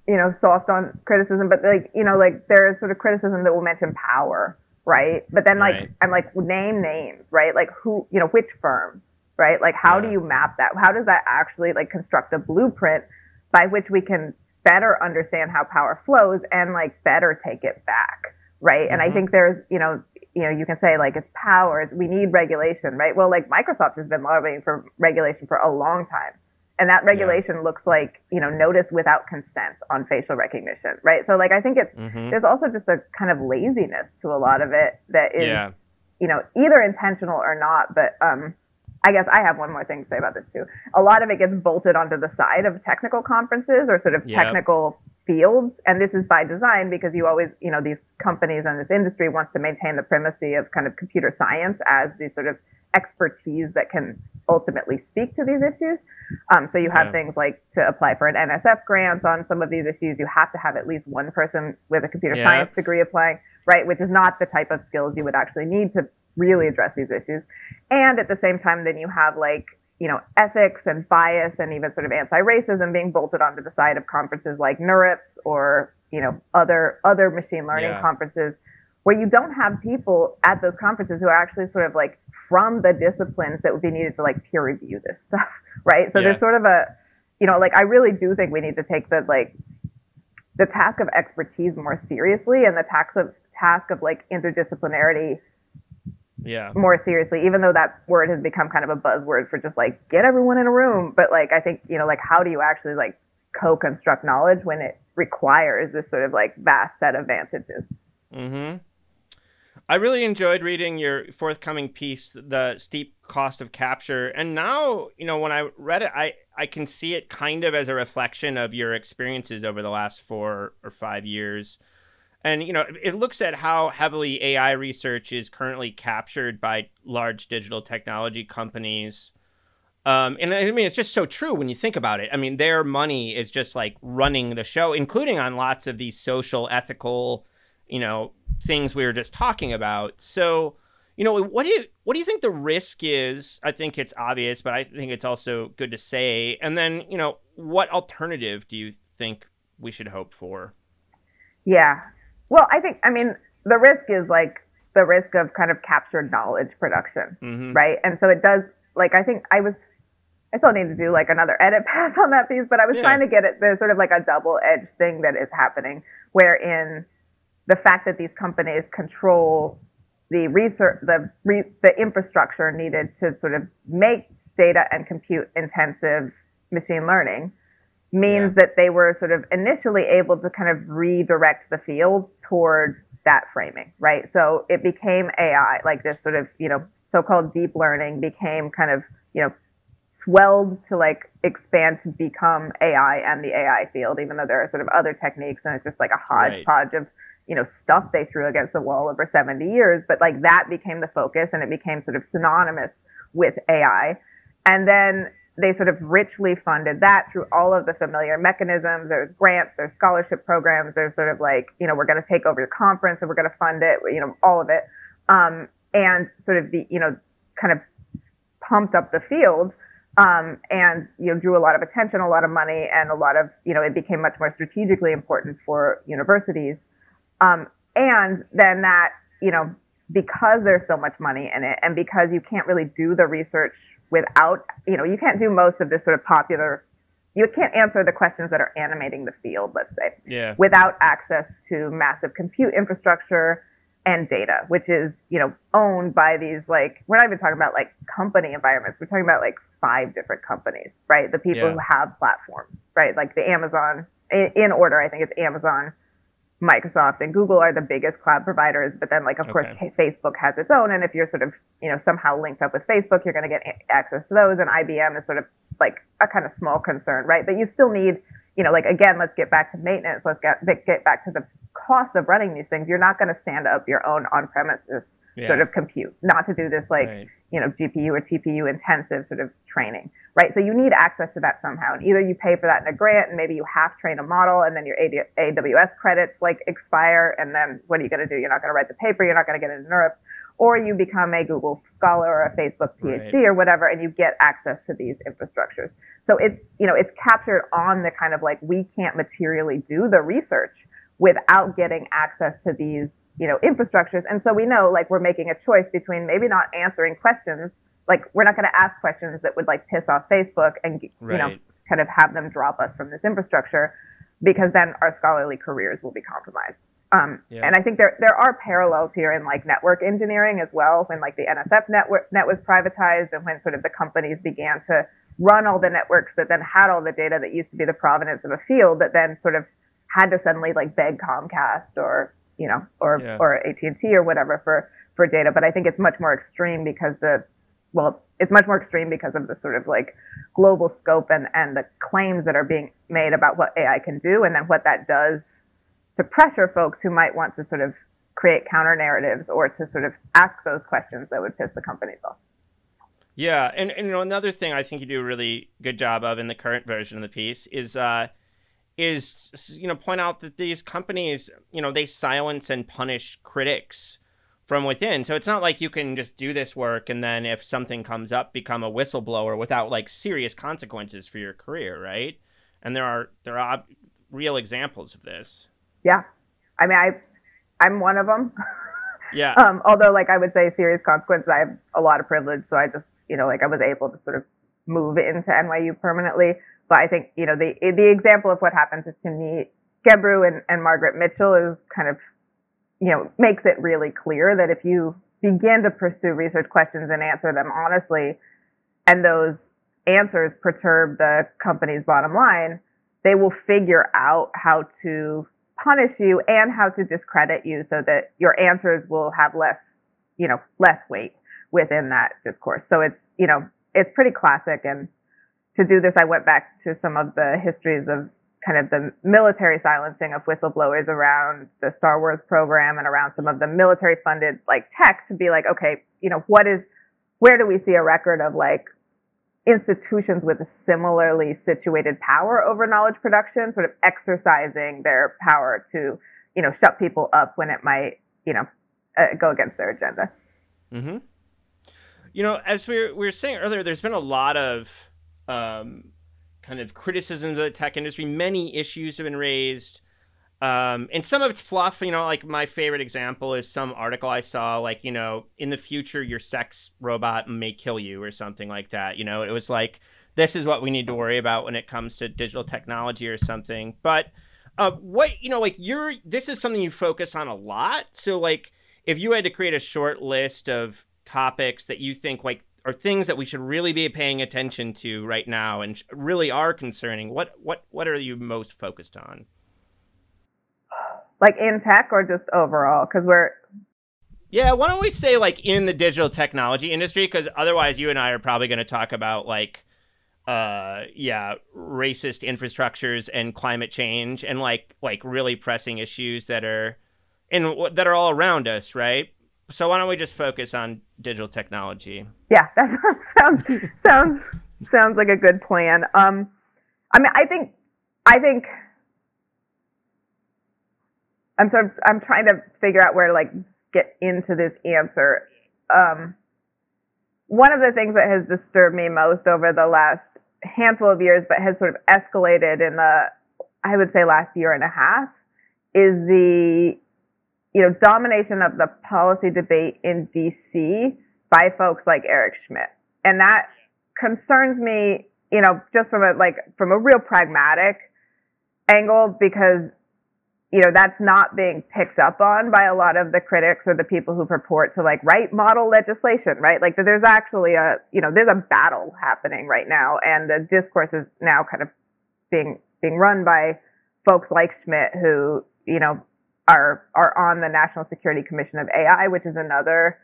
you know, soft on criticism, but like, you know, like there's sort of criticism that will mention power, right? But then like right. I'm like name names, right? Like who, you know, which firm, right? Like how yeah. do you map that? How does that actually like construct a blueprint by which we can better understand how power flows and like better take it back, right? Mm-hmm. And I mm-hmm. think there's, you know, you know, you can say like it's power, we need regulation, right? Well, like Microsoft has been lobbying for regulation for a long time. And that regulation yeah. looks like, you know, notice without consent on facial recognition, right? So like I think it's mm-hmm. there's also just a kind of laziness to a lot of it that is yeah. you know, either intentional or not, but um I guess I have one more thing to say about this too. A lot of it gets bolted onto the side of technical conferences or sort of yep. technical fields. And this is by design because you always, you know, these companies and this industry wants to maintain the primacy of kind of computer science as the sort of expertise that can ultimately speak to these issues. Um, so you have yeah. things like to apply for an NSF grant on some of these issues, you have to have at least one person with a computer yeah. science degree applying, right? Which is not the type of skills you would actually need to really address these issues. And at the same time, then you have like, you know, ethics and bias and even sort of anti-racism being bolted onto the side of conferences like NeurIPS or, you know, other, other machine learning yeah. conferences where you don't have people at those conferences who are actually sort of like from the disciplines that would be needed to like peer review this stuff, right? So yeah. there's sort of a, you know, like I really do think we need to take the like the task of expertise more seriously and the task of task of like interdisciplinarity yeah more seriously even though that word has become kind of a buzzword for just like get everyone in a room but like i think you know like how do you actually like co-construct knowledge when it requires this sort of like vast set of vantages mm-hmm I really enjoyed reading your forthcoming piece, The Steep Cost of Capture. And now, you know, when I read it, I, I can see it kind of as a reflection of your experiences over the last four or five years. And, you know, it looks at how heavily AI research is currently captured by large digital technology companies. Um, and I mean, it's just so true when you think about it. I mean, their money is just like running the show, including on lots of these social, ethical, you know, things we were just talking about. So, you know, what do you what do you think the risk is? I think it's obvious, but I think it's also good to say. And then, you know, what alternative do you think we should hope for? Yeah. Well, I think I mean the risk is like the risk of kind of captured knowledge production, mm-hmm. right? And so it does like I think I was I still need to do like another edit pass on that piece, but I was yeah. trying to get it. There's sort of like a double edged thing that is happening, wherein the fact that these companies control the research, the re, the infrastructure needed to sort of make data and compute intensive machine learning means yeah. that they were sort of initially able to kind of redirect the field towards that framing, right? So it became AI, like this sort of, you know, so-called deep learning became kind of, you know, swelled to like expand to become AI and the AI field, even though there are sort of other techniques and it's just like a hodgepodge right. of, you know, stuff they threw against the wall over 70 years. But like that became the focus and it became sort of synonymous with AI. And then they sort of richly funded that through all of the familiar mechanisms. There's grants, there's scholarship programs, there's sort of like, you know, we're going to take over your conference and we're going to fund it, you know, all of it. Um, and sort of the, you know, kind of pumped up the field um, and you know drew a lot of attention, a lot of money, and a lot of you know it became much more strategically important for universities. Um, and then that you know because there's so much money in it, and because you can't really do the research without you know you can't do most of this sort of popular. You can't answer the questions that are animating the field, let's say, yeah. without access to massive compute infrastructure, and data, which is, you know, owned by these like we're not even talking about like company environments. We're talking about like five different companies, right? The people yeah. who have platforms, right? Like the Amazon in, order, I think it's Amazon, Microsoft and Google are the biggest cloud providers, but then like of okay. course Facebook has its own and if you're sort of, you know, somehow linked up with Facebook, you're going to get access to those and IBM is sort of like a kind of small concern, right? But you still need you know, like again, let's get back to maintenance. Let's get get back to the cost of running these things. You're not going to stand up your own on-premises yeah. sort of compute, not to do this like right. you know GPU or TPU intensive sort of training, right? So you need access to that somehow, and either you pay for that in a grant, and maybe you half train a model, and then your AWS credits like expire, and then what are you going to do? You're not going to write the paper. You're not going to get it in NeurIPS or you become a Google Scholar or a Facebook PhD right. or whatever, and you get access to these infrastructures. So it's, you know, it's captured on the kind of like, we can't materially do the research without getting access to these, you know, infrastructures. And so we know like we're making a choice between maybe not answering questions, like we're not going to ask questions that would like piss off Facebook and, right. you know, kind of have them drop us from this infrastructure because then our scholarly careers will be compromised. Um, yeah. And I think there there are parallels here in like network engineering as well. When like the NSF network net was privatized, and when sort of the companies began to run all the networks that then had all the data that used to be the provenance of a field, that then sort of had to suddenly like beg Comcast or you know or yeah. or AT and T or whatever for for data. But I think it's much more extreme because the well, it's much more extreme because of the sort of like global scope and and the claims that are being made about what AI can do, and then what that does to pressure folks who might want to sort of create counter narratives or to sort of ask those questions that would piss the companies off. Yeah, and, and you know another thing I think you do a really good job of in the current version of the piece is uh, is you know point out that these companies you know they silence and punish critics from within. So it's not like you can just do this work and then if something comes up become a whistleblower without like serious consequences for your career, right? And there are there are real examples of this yeah, I mean, I, I'm one of them. Yeah. um, although, like, I would say serious consequences. I have a lot of privilege, so I just, you know, like, I was able to sort of move into NYU permanently. But I think, you know, the the example of what happened to Timnit Gebru and, and Margaret Mitchell is kind of, you know, makes it really clear that if you begin to pursue research questions and answer them honestly, and those answers perturb the company's bottom line, they will figure out how to punish you and how to discredit you so that your answers will have less, you know, less weight within that discourse. So it's, you know, it's pretty classic. And to do this, I went back to some of the histories of kind of the military silencing of whistleblowers around the Star Wars program and around some of the military funded like tech to be like, okay, you know, what is, where do we see a record of like institutions with a similarly situated power over knowledge production sort of exercising their power to, you know, shut people up when it might, you know, uh, go against their agenda. Mm-hmm. You know, as we were, we were saying earlier, there's been a lot of um, kind of criticisms of the tech industry. Many issues have been raised. Um, and some of it's fluff, you know, like my favorite example is some article I saw, like, you know, in the future, your sex robot may kill you or something like that. You know, it was like, this is what we need to worry about when it comes to digital technology or something. But uh, what, you know, like, you're, this is something you focus on a lot. So, like, if you had to create a short list of topics that you think, like, are things that we should really be paying attention to right now and really are concerning, what, what, what are you most focused on? like in tech or just overall? Because we're yeah, why don't we say like in the digital technology industry? Because otherwise, you and I are probably going to talk about like, uh, yeah, racist infrastructures and climate change and like like really pressing issues that are in that are all around us, right? So why don't we just focus on digital technology? Yeah, that sounds sounds sounds like a good plan. Um, I mean, I think I think I'm sort of I'm trying to figure out where to like get into this answer. Um, one of the things that has disturbed me most over the last handful of years, but has sort of escalated in the I would say last year and a half, is the you know domination of the policy debate in D.C. by folks like Eric Schmidt, and that concerns me. You know, just from a like from a real pragmatic angle because you know, that's not being picked up on by a lot of the critics or the people who purport to like write model legislation, right? Like there's actually a, you know, there's a battle happening right now and the discourse is now kind of being, being run by folks like Schmidt who, you know, are, are on the National Security Commission of AI, which is another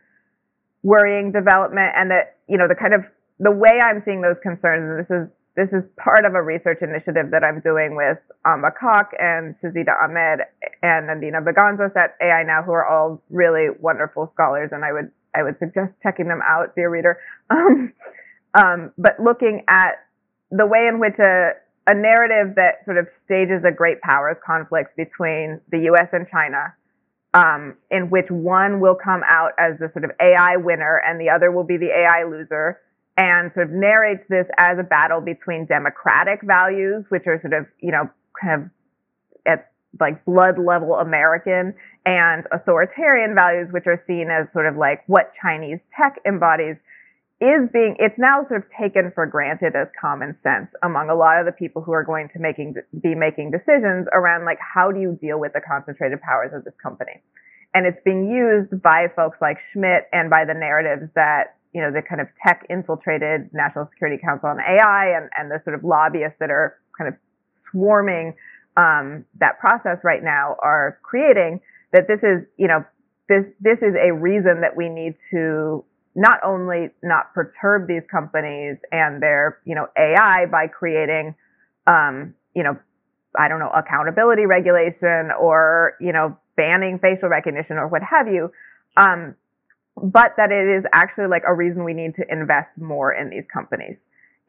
worrying development. And that, you know, the kind of, the way I'm seeing those concerns, and this is this is part of a research initiative that I'm doing with Amba Kak and Shazeda Ahmed and Nantina Vgontzas at AI Now, who are all really wonderful scholars, and I would I would suggest checking them out, dear reader. Um, um, but looking at the way in which a a narrative that sort of stages a great powers conflict between the U.S. and China, um, in which one will come out as the sort of AI winner and the other will be the AI loser and sort of narrates this as a battle between democratic values, which are sort of, you know, kind of at like blood level American and authoritarian values, which are seen as sort of like what Chinese tech embodies is being, it's now sort of taken for granted as common sense among a lot of the people who are going to making, be making decisions around like, how do you deal with the concentrated powers of this company? And it's being used by folks like Schmidt and by the narratives that you know, the kind of tech infiltrated National Security Council on AI and, and the sort of lobbyists that are kind of swarming um, that process right now are creating that this is, you know, this, this is a reason that we need to not only not perturb these companies and their, you know, AI by creating, um, you know, I don't know, accountability regulation or, you know, banning facial recognition or what have you, um, but that it is actually like a reason we need to invest more in these companies.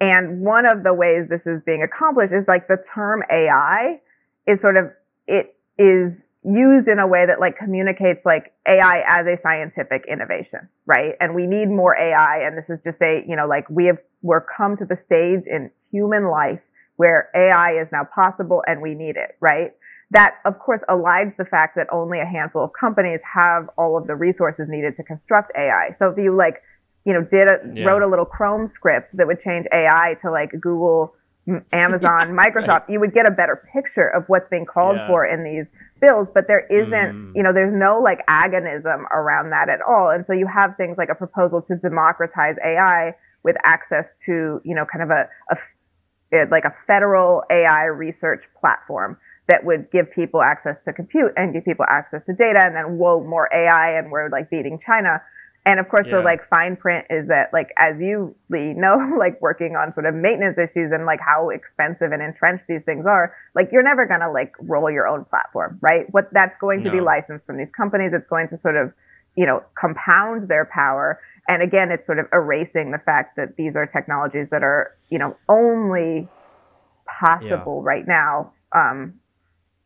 And one of the ways this is being accomplished is like the term AI is sort of, it is used in a way that like communicates like AI as a scientific innovation, right? And we need more AI. And this is just a, you know, like we have, we're come to the stage in human life where AI is now possible and we need it, right? that of course elides the fact that only a handful of companies have all of the resources needed to construct AI. So if you like, you know, did a, yeah. wrote a little Chrome script that would change AI to like Google, Amazon, Microsoft, you would get a better picture of what's being called yeah. for in these bills. But there isn't, mm. you know, there's no like agonism around that at all. And so you have things like a proposal to democratize AI with access to, you know, kind of a, a like a federal AI research platform that would give people access to compute and give people access to data and then whoa more AI and we're like beating China. And of course yeah. the like fine print is that like as you Lee know, like working on sort of maintenance issues and like how expensive and entrenched these things are, like you're never gonna like roll your own platform, right? What that's going to no. be licensed from these companies, it's going to sort of, you know, compound their power. and again, it's sort of erasing the fact that these are technologies that are, you know, only possible yeah. right now, um,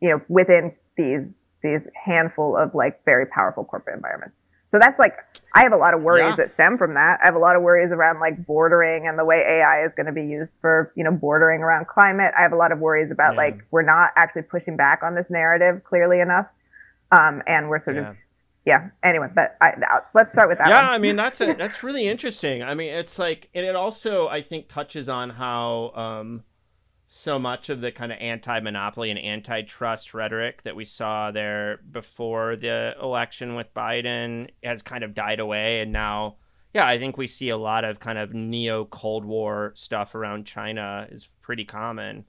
you know, within these these handful of like very powerful corporate environments. So that's like I have a lot of worries yeah. that stem from that. I have a lot of worries around like bordering and the way AI is going to be used for, you know, bordering around climate. I have a lot of worries about yeah. like we're not actually pushing back on this narrative clearly enough. Um, and we're sort yeah. of yeah. Anyway, but I, let's start with that. Yeah. I mean that's a, that's really interesting. I mean, it's like, and it also I think touches on how um, so much of the kind of anti-monopoly and antitrust rhetoric that we saw there before the election with Biden has kind of died away and now yeah, I think we see a lot of kind of neo Cold War stuff around China is pretty common.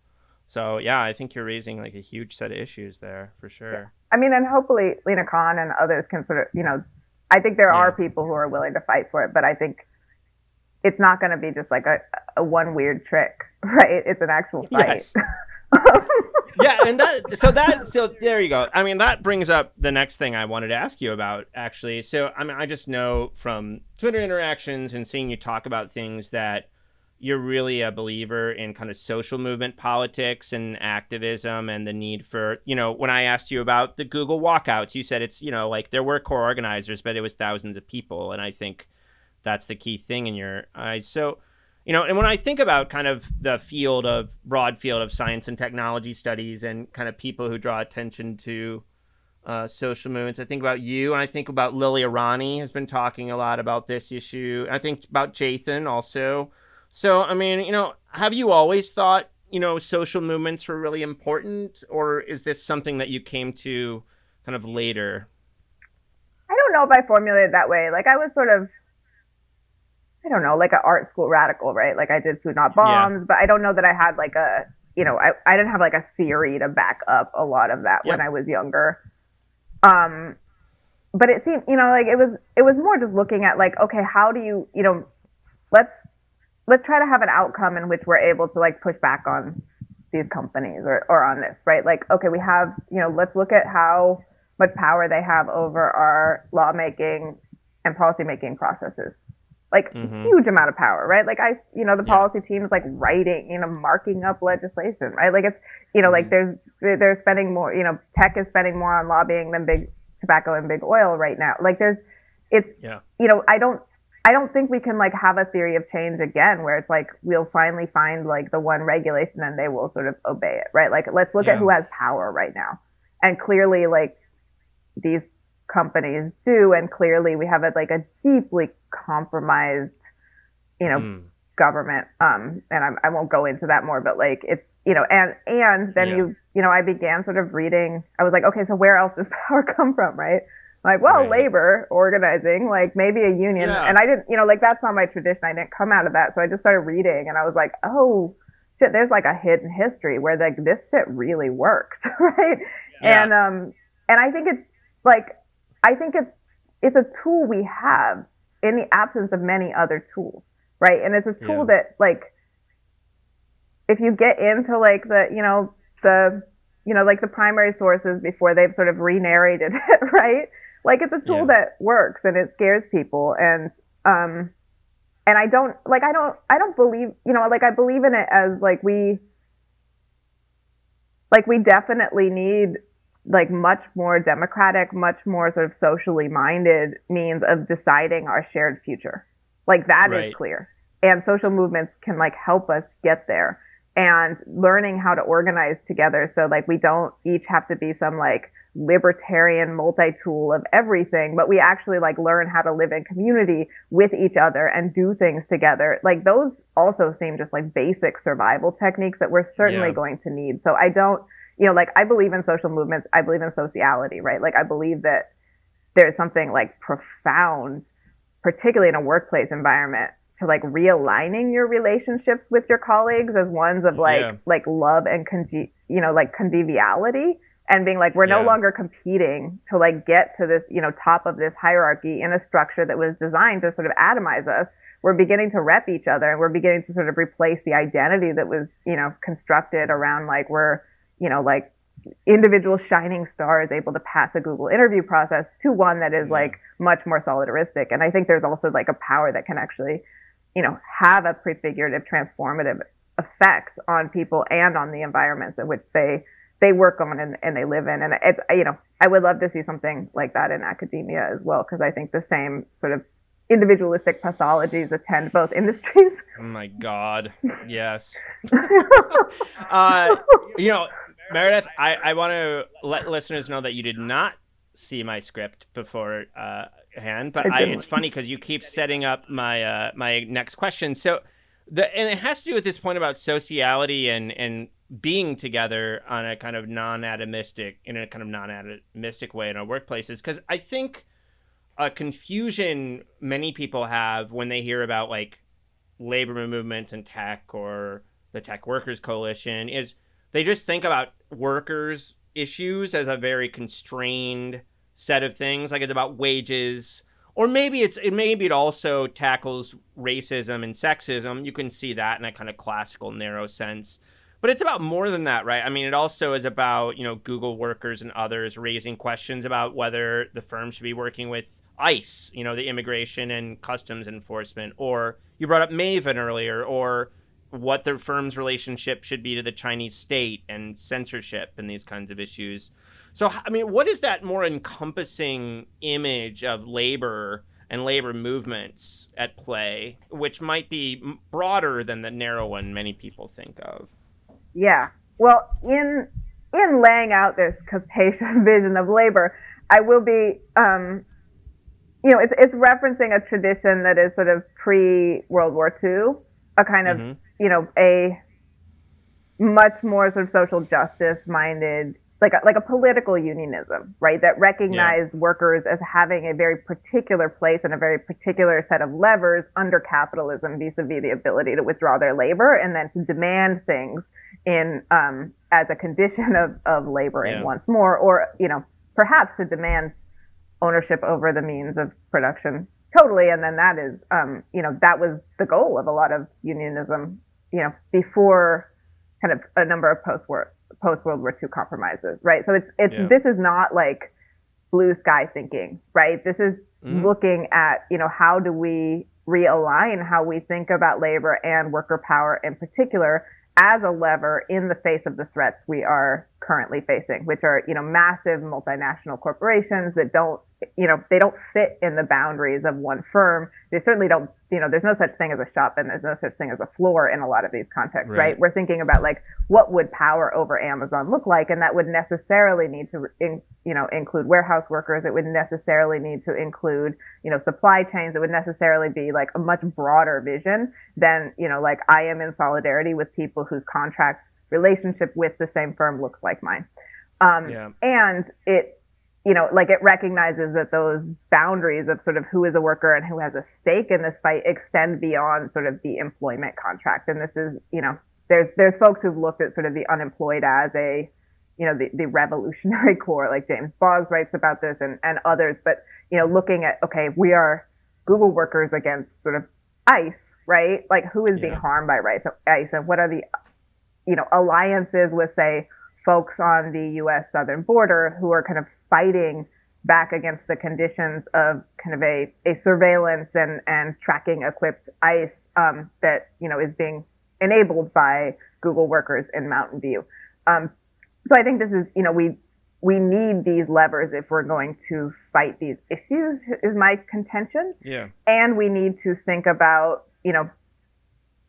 So yeah, I think you're raising like a huge set of issues there for sure. Yeah. I mean, and hopefully Lina Khan and others can sort of, you know, I think there yeah. are people who are willing to fight for it, but I think it's not going to be just like a, a one weird trick, right? It's an actual fight. Yes. yeah, and that so that so there you go. I mean, that brings up the next thing I wanted to ask you about actually. So I mean, I just know from Twitter interactions and seeing you talk about things that you're really a believer in kind of social movement politics and activism and the need for, you know, when I asked you about the Google walkouts, you said it's, you know, like there were core organizers, but it was thousands of people, and I think that's the key thing in your eyes. So, you know, and when I think about kind of the field of broad field of science and technology studies and kind of people who draw attention to uh, social movements, I think about you and I think about Lilly Irani has been talking a lot about this issue. I think about Jathan also. So, I mean, you know, have you always thought, you know, social movements were really important or is this something that you came to kind of later? I don't know if I formulated that way. Like I was sort of I don't know, like an art school radical, right? Like I did food not bombs, yeah. but I don't know that I had like a, you know, I, I didn't have like a theory to back up a lot of that yep. when I was younger. Um, but it seemed, you know, like it was, it was more just looking at like, okay, how do you, you know, let's, let's try to have an outcome in which we're able to like push back on these companies or, or on this, right? Like, okay, we have, you know, let's look at how much power they have over our lawmaking and policymaking processes like mm-hmm. huge amount of power, right? Like I, you know, the policy yeah. team is like writing, you know, marking up legislation, right? Like it's, you know, mm-hmm. like there's, they're spending more, you know, tech is spending more on lobbying than big tobacco and big oil right now. Like there's, it's, yeah. you know, I don't, I don't think we can like have a theory of change again where it's like we'll finally find like the one regulation and they will sort of obey it, right? Like let's look yeah. at who has power right now. And clearly like these companies do. And clearly we have a, like a deeply compromised, you know, mm. government. Um, and I, I won't go into that more, but like it's, you know, and, and then yeah. you, you know, I began sort of reading, I was like, okay, so where else does power come from? Right. Like, well, right. labor organizing, like maybe a union. Yeah. And I didn't, you know, like that's not my tradition. I didn't come out of that. So I just started reading and I was like, oh, shit, there's like a hidden history where like this shit really works. right. Yeah. And, um, and I think it's like, I think it's it's a tool we have in the absence of many other tools, right? And it's a tool yeah. that like if you get into like the you know the you know like the primary sources before they've sort of re-narrated it, right? Like it's a tool yeah. that works and it scares people and um and I don't like I don't I don't believe you know like I believe in it as like we like we definitely need like much more democratic, much more sort of socially minded means of deciding our shared future. Like that right. is clear. And social movements can like help us get there and learning how to organize together so like we don't each have to be some like libertarian multi-tool of everything, but we actually like learn how to live in community with each other and do things together. Like those also seem just like basic survival techniques that we're certainly yeah. going to need. So I don't you know, like I believe in social movements. I believe in sociality, right? Like I believe that there's something like profound, particularly in a workplace environment, to like realigning your relationships with your colleagues as ones of like yeah. like love and conge- you know like conviviality and being like we're yeah. no longer competing to like get to this you know top of this hierarchy in a structure that was designed to sort of atomize us we're beginning to rep each other and we're beginning to sort of replace the identity that was you know constructed around like we're you know, like individual shining star is able to pass a Google interview process to one that is like much more solidaristic. And I think there's also like a power that can actually, you know, have a prefigurative transformative effects on people and on the environments in which they they work on and, and they live in. And it's you know, I would love to see something like that in academia as well, because I think the same sort of individualistic pathologies attend both industries. Oh my God. Yes. uh, you know, Meredith, I, I want to let listeners know that you did not see my script before uh, hand, but I, it's funny because you keep setting up my uh, my next question. So, the and it has to do with this point about sociality and and being together on a kind of non-atomistic in a kind of non-atomistic way in our workplaces because I think a confusion many people have when they hear about like labor movements and tech or the tech workers coalition is they just think about workers issues as a very constrained set of things. Like it's about wages or maybe it's it maybe it also tackles racism and sexism. You can see that in a kind of classical narrow sense. But it's about more than that right? I mean it also is about you know google workers and others raising questions about whether the firm should be working with ice you know the immigration and customs enforcement or you brought up maven earlier or what the firm's relationship should be to the chinese state and censorship and these kinds of issues so, I mean, what is that more encompassing image of labor and labor movements at play, which might be broader than the narrow one many people think of? Yeah. Well, in in laying out this capacious vision of labor, I will be, um, you know, it's it's referencing a tradition that is sort of pre World War II, a kind of, mm-hmm. You know, a much more sort of social justice minded like a, like a political unionism, right? That recognized yeah. workers as having a very particular place and a very particular set of levers under capitalism vis-a-vis the ability to withdraw their labor and then to demand things in um, as a condition of, of laboring yeah. once more, or you know, perhaps to demand ownership over the means of production totally. And then that is, um, you know, that was the goal of a lot of unionism, you know, before kind of a number of post-war post World War II compromises, right? So it's it's yeah. this is not like blue sky thinking, right? This is mm. looking at you know how do we realign how we think about labor and worker power in particular as a lever in the face of the threats we are currently facing, which are, you know, massive multinational corporations that don't, you know, they don't fit in the boundaries of one firm. They certainly don't, you know, there's no such thing as a shop and there's no such thing as a floor in a lot of these contexts, right? right? We're thinking about like, what would power over Amazon look like? And that would necessarily need to, in, you know, include warehouse workers. It would necessarily need to include, you know, supply chains. It would necessarily be like a much broader vision than, you know, like I am in solidarity with people whose contract relationship with the same firm looks like mine. Um, yeah. And it, you know, like it recognizes that those boundaries of sort of who is a worker and who has a stake in this fight extend beyond sort of the employment contract. And this is, you know, there's there's folks who've looked at sort of the unemployed as a, you know, the, the revolutionary core, like James Boggs writes about this and, and others. But, you know, looking at, okay, we are Google workers against sort of ICE, right? Like who is yeah. being harmed by ICE and what are the you know, alliances with, say, folks on the U.S. southern border who are kind of fighting back against the conditions of kind of a, a surveillance and, and tracking equipped ICE um, that, you know, is being enabled by Google workers in Mountain View. Um, so I think this is, you know, we, we need these levers if we're going to fight these issues is my contention. Yeah. And we need to think about, you know,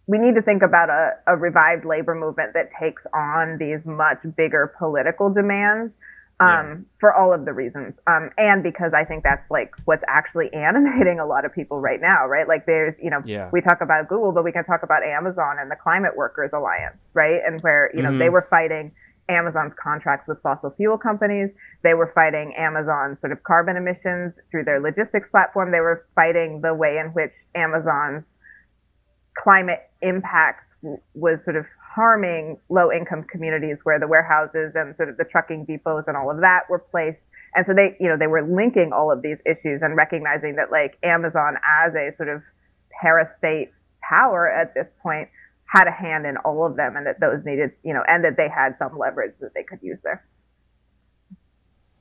we need to think about a, a revived labor movement that takes on these much bigger political demands um, yeah. for all of the reasons. Um, and because I think that's like what's actually animating a lot of people right now, right? Like there's, you know, yeah. we talk about Google, but we can talk about Amazon and the Climate Workers Alliance, right? And where, you know, mm-hmm. they were fighting Amazon's contracts with fossil fuel companies. They were fighting Amazon's sort of carbon emissions through their logistics platform. They were fighting the way in which Amazon's climate impacts was sort of harming low income communities where the warehouses and sort of the trucking depots and all of that were placed. And so they, you know, they were linking all of these issues and recognizing that like Amazon as a sort of parastate power at this point had a hand in all of them and that those needed, you know, and that they had some leverage that they could use there.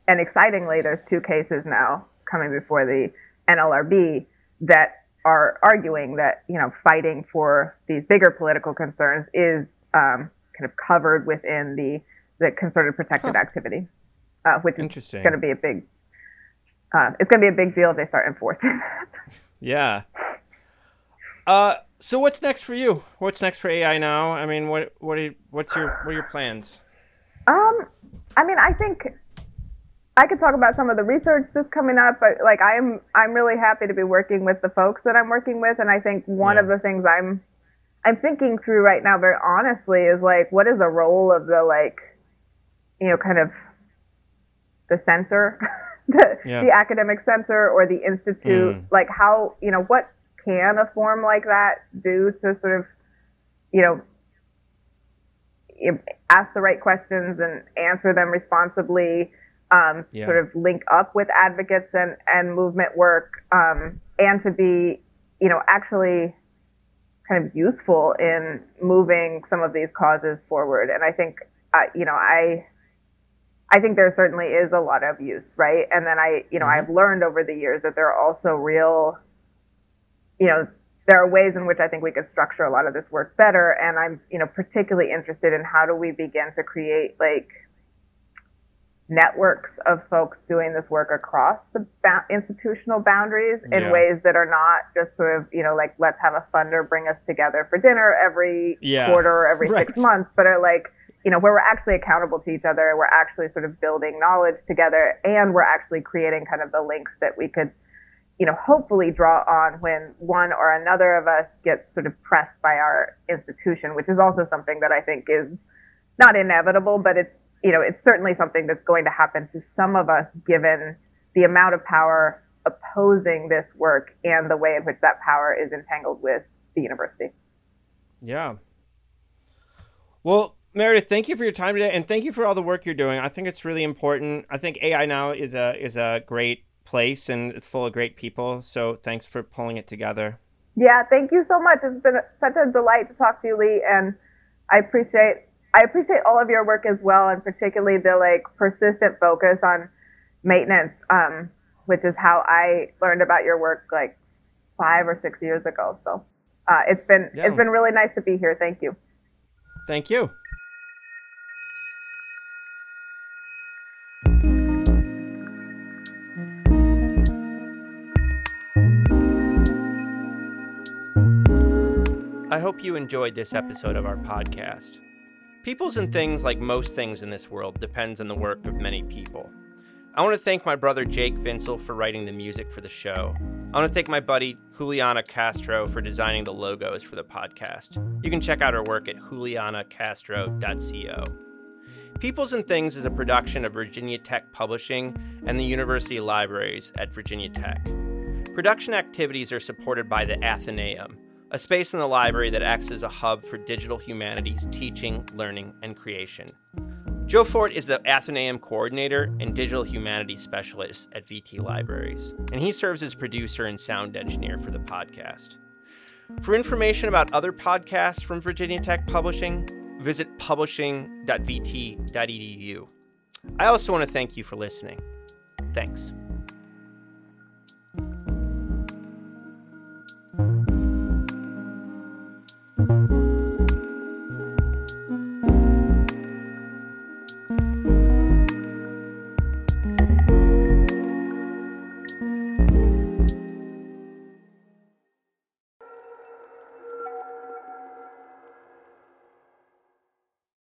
and excitingly, there's two cases now coming before the NLRB that are arguing that you know fighting for these bigger political concerns is um, kind of covered within the the concerted protected huh. activity, uh, which is going to be a big uh, it's going to be a big deal if they start enforcing that. Yeah. Uh, so what's next for you? What's next for AI now? I mean, what what are you, what's your what are your plans? Um, I mean, I think I could talk about some of the research that's coming up, but like I'm I'm really happy to be working with the folks that I'm working with, and I think one yeah. of the things I'm I'm thinking through right now, very honestly, is like what is the role of the like, you know, kind of the censor, the, yeah. the academic censor or the institute, mm. like how you know what can a form like that do to sort of, you know, ask the right questions and answer them responsibly um, yeah. sort of link up with advocates and, and movement work, um, and to be, you know, actually kind of useful in moving some of these causes forward. And I think, uh, you know, I, I think there certainly is a lot of use, right? And then I, you know, mm-hmm. I've learned over the years that there are also real, you know, there are ways in which I think we could structure a lot of this work better. And I'm, you know, particularly interested in how do we begin to create like networks of folks doing this work across the ba- institutional boundaries in yeah. ways that are not just sort of, you know, like let's have a funder bring us together for dinner every yeah. quarter or every right. six months, but are like, you know, where we're actually accountable to each other, we're actually sort of building knowledge together, and we're actually creating kind of the links that we could, you know, hopefully draw on when one or another of us gets sort of pressed by our institution, which is also something that I think is not inevitable, but it's you know, it's certainly something that's going to happen to some of us given the amount of power opposing this work and the way in which that power is entangled with the university. Yeah. Well, Meredith, thank you for your time today, and thank you for all the work you're doing. I think it's really important. I think AI now is a is a great place, and it's full of great people. So thanks for pulling it together. Yeah, thank you so much. It's been such a delight to talk to you, Lee, and I appreciate I appreciate all of your work as well, and particularly the like persistent focus on maintenance, um, which is how I learned about your work like five or six years ago. So uh, it's been yeah. it's been really nice to be here. Thank you. Thank you. I hope you enjoyed this episode of our podcast. Peoples and things, like most things in this world, depends on the work of many people. I want to thank my brother Jake Vinsel for writing the music for the show. I want to thank my buddy Juliana Castro for designing the logos for the podcast. You can check out her work at julianacastro.co. Peoples and Things is a production of Virginia Tech Publishing and the University Libraries at Virginia Tech. Production activities are supported by the Athenaeum, a space in the library that acts as a hub for digital humanities teaching, learning, and creation. Joe Fort is the Athenaeum coordinator and digital humanities specialist at VT Libraries, and he serves as producer and sound engineer for the podcast. For information about other podcasts from Virginia Tech Publishing, visit publishing.vt.edu. I also want to thank you for listening. Thanks.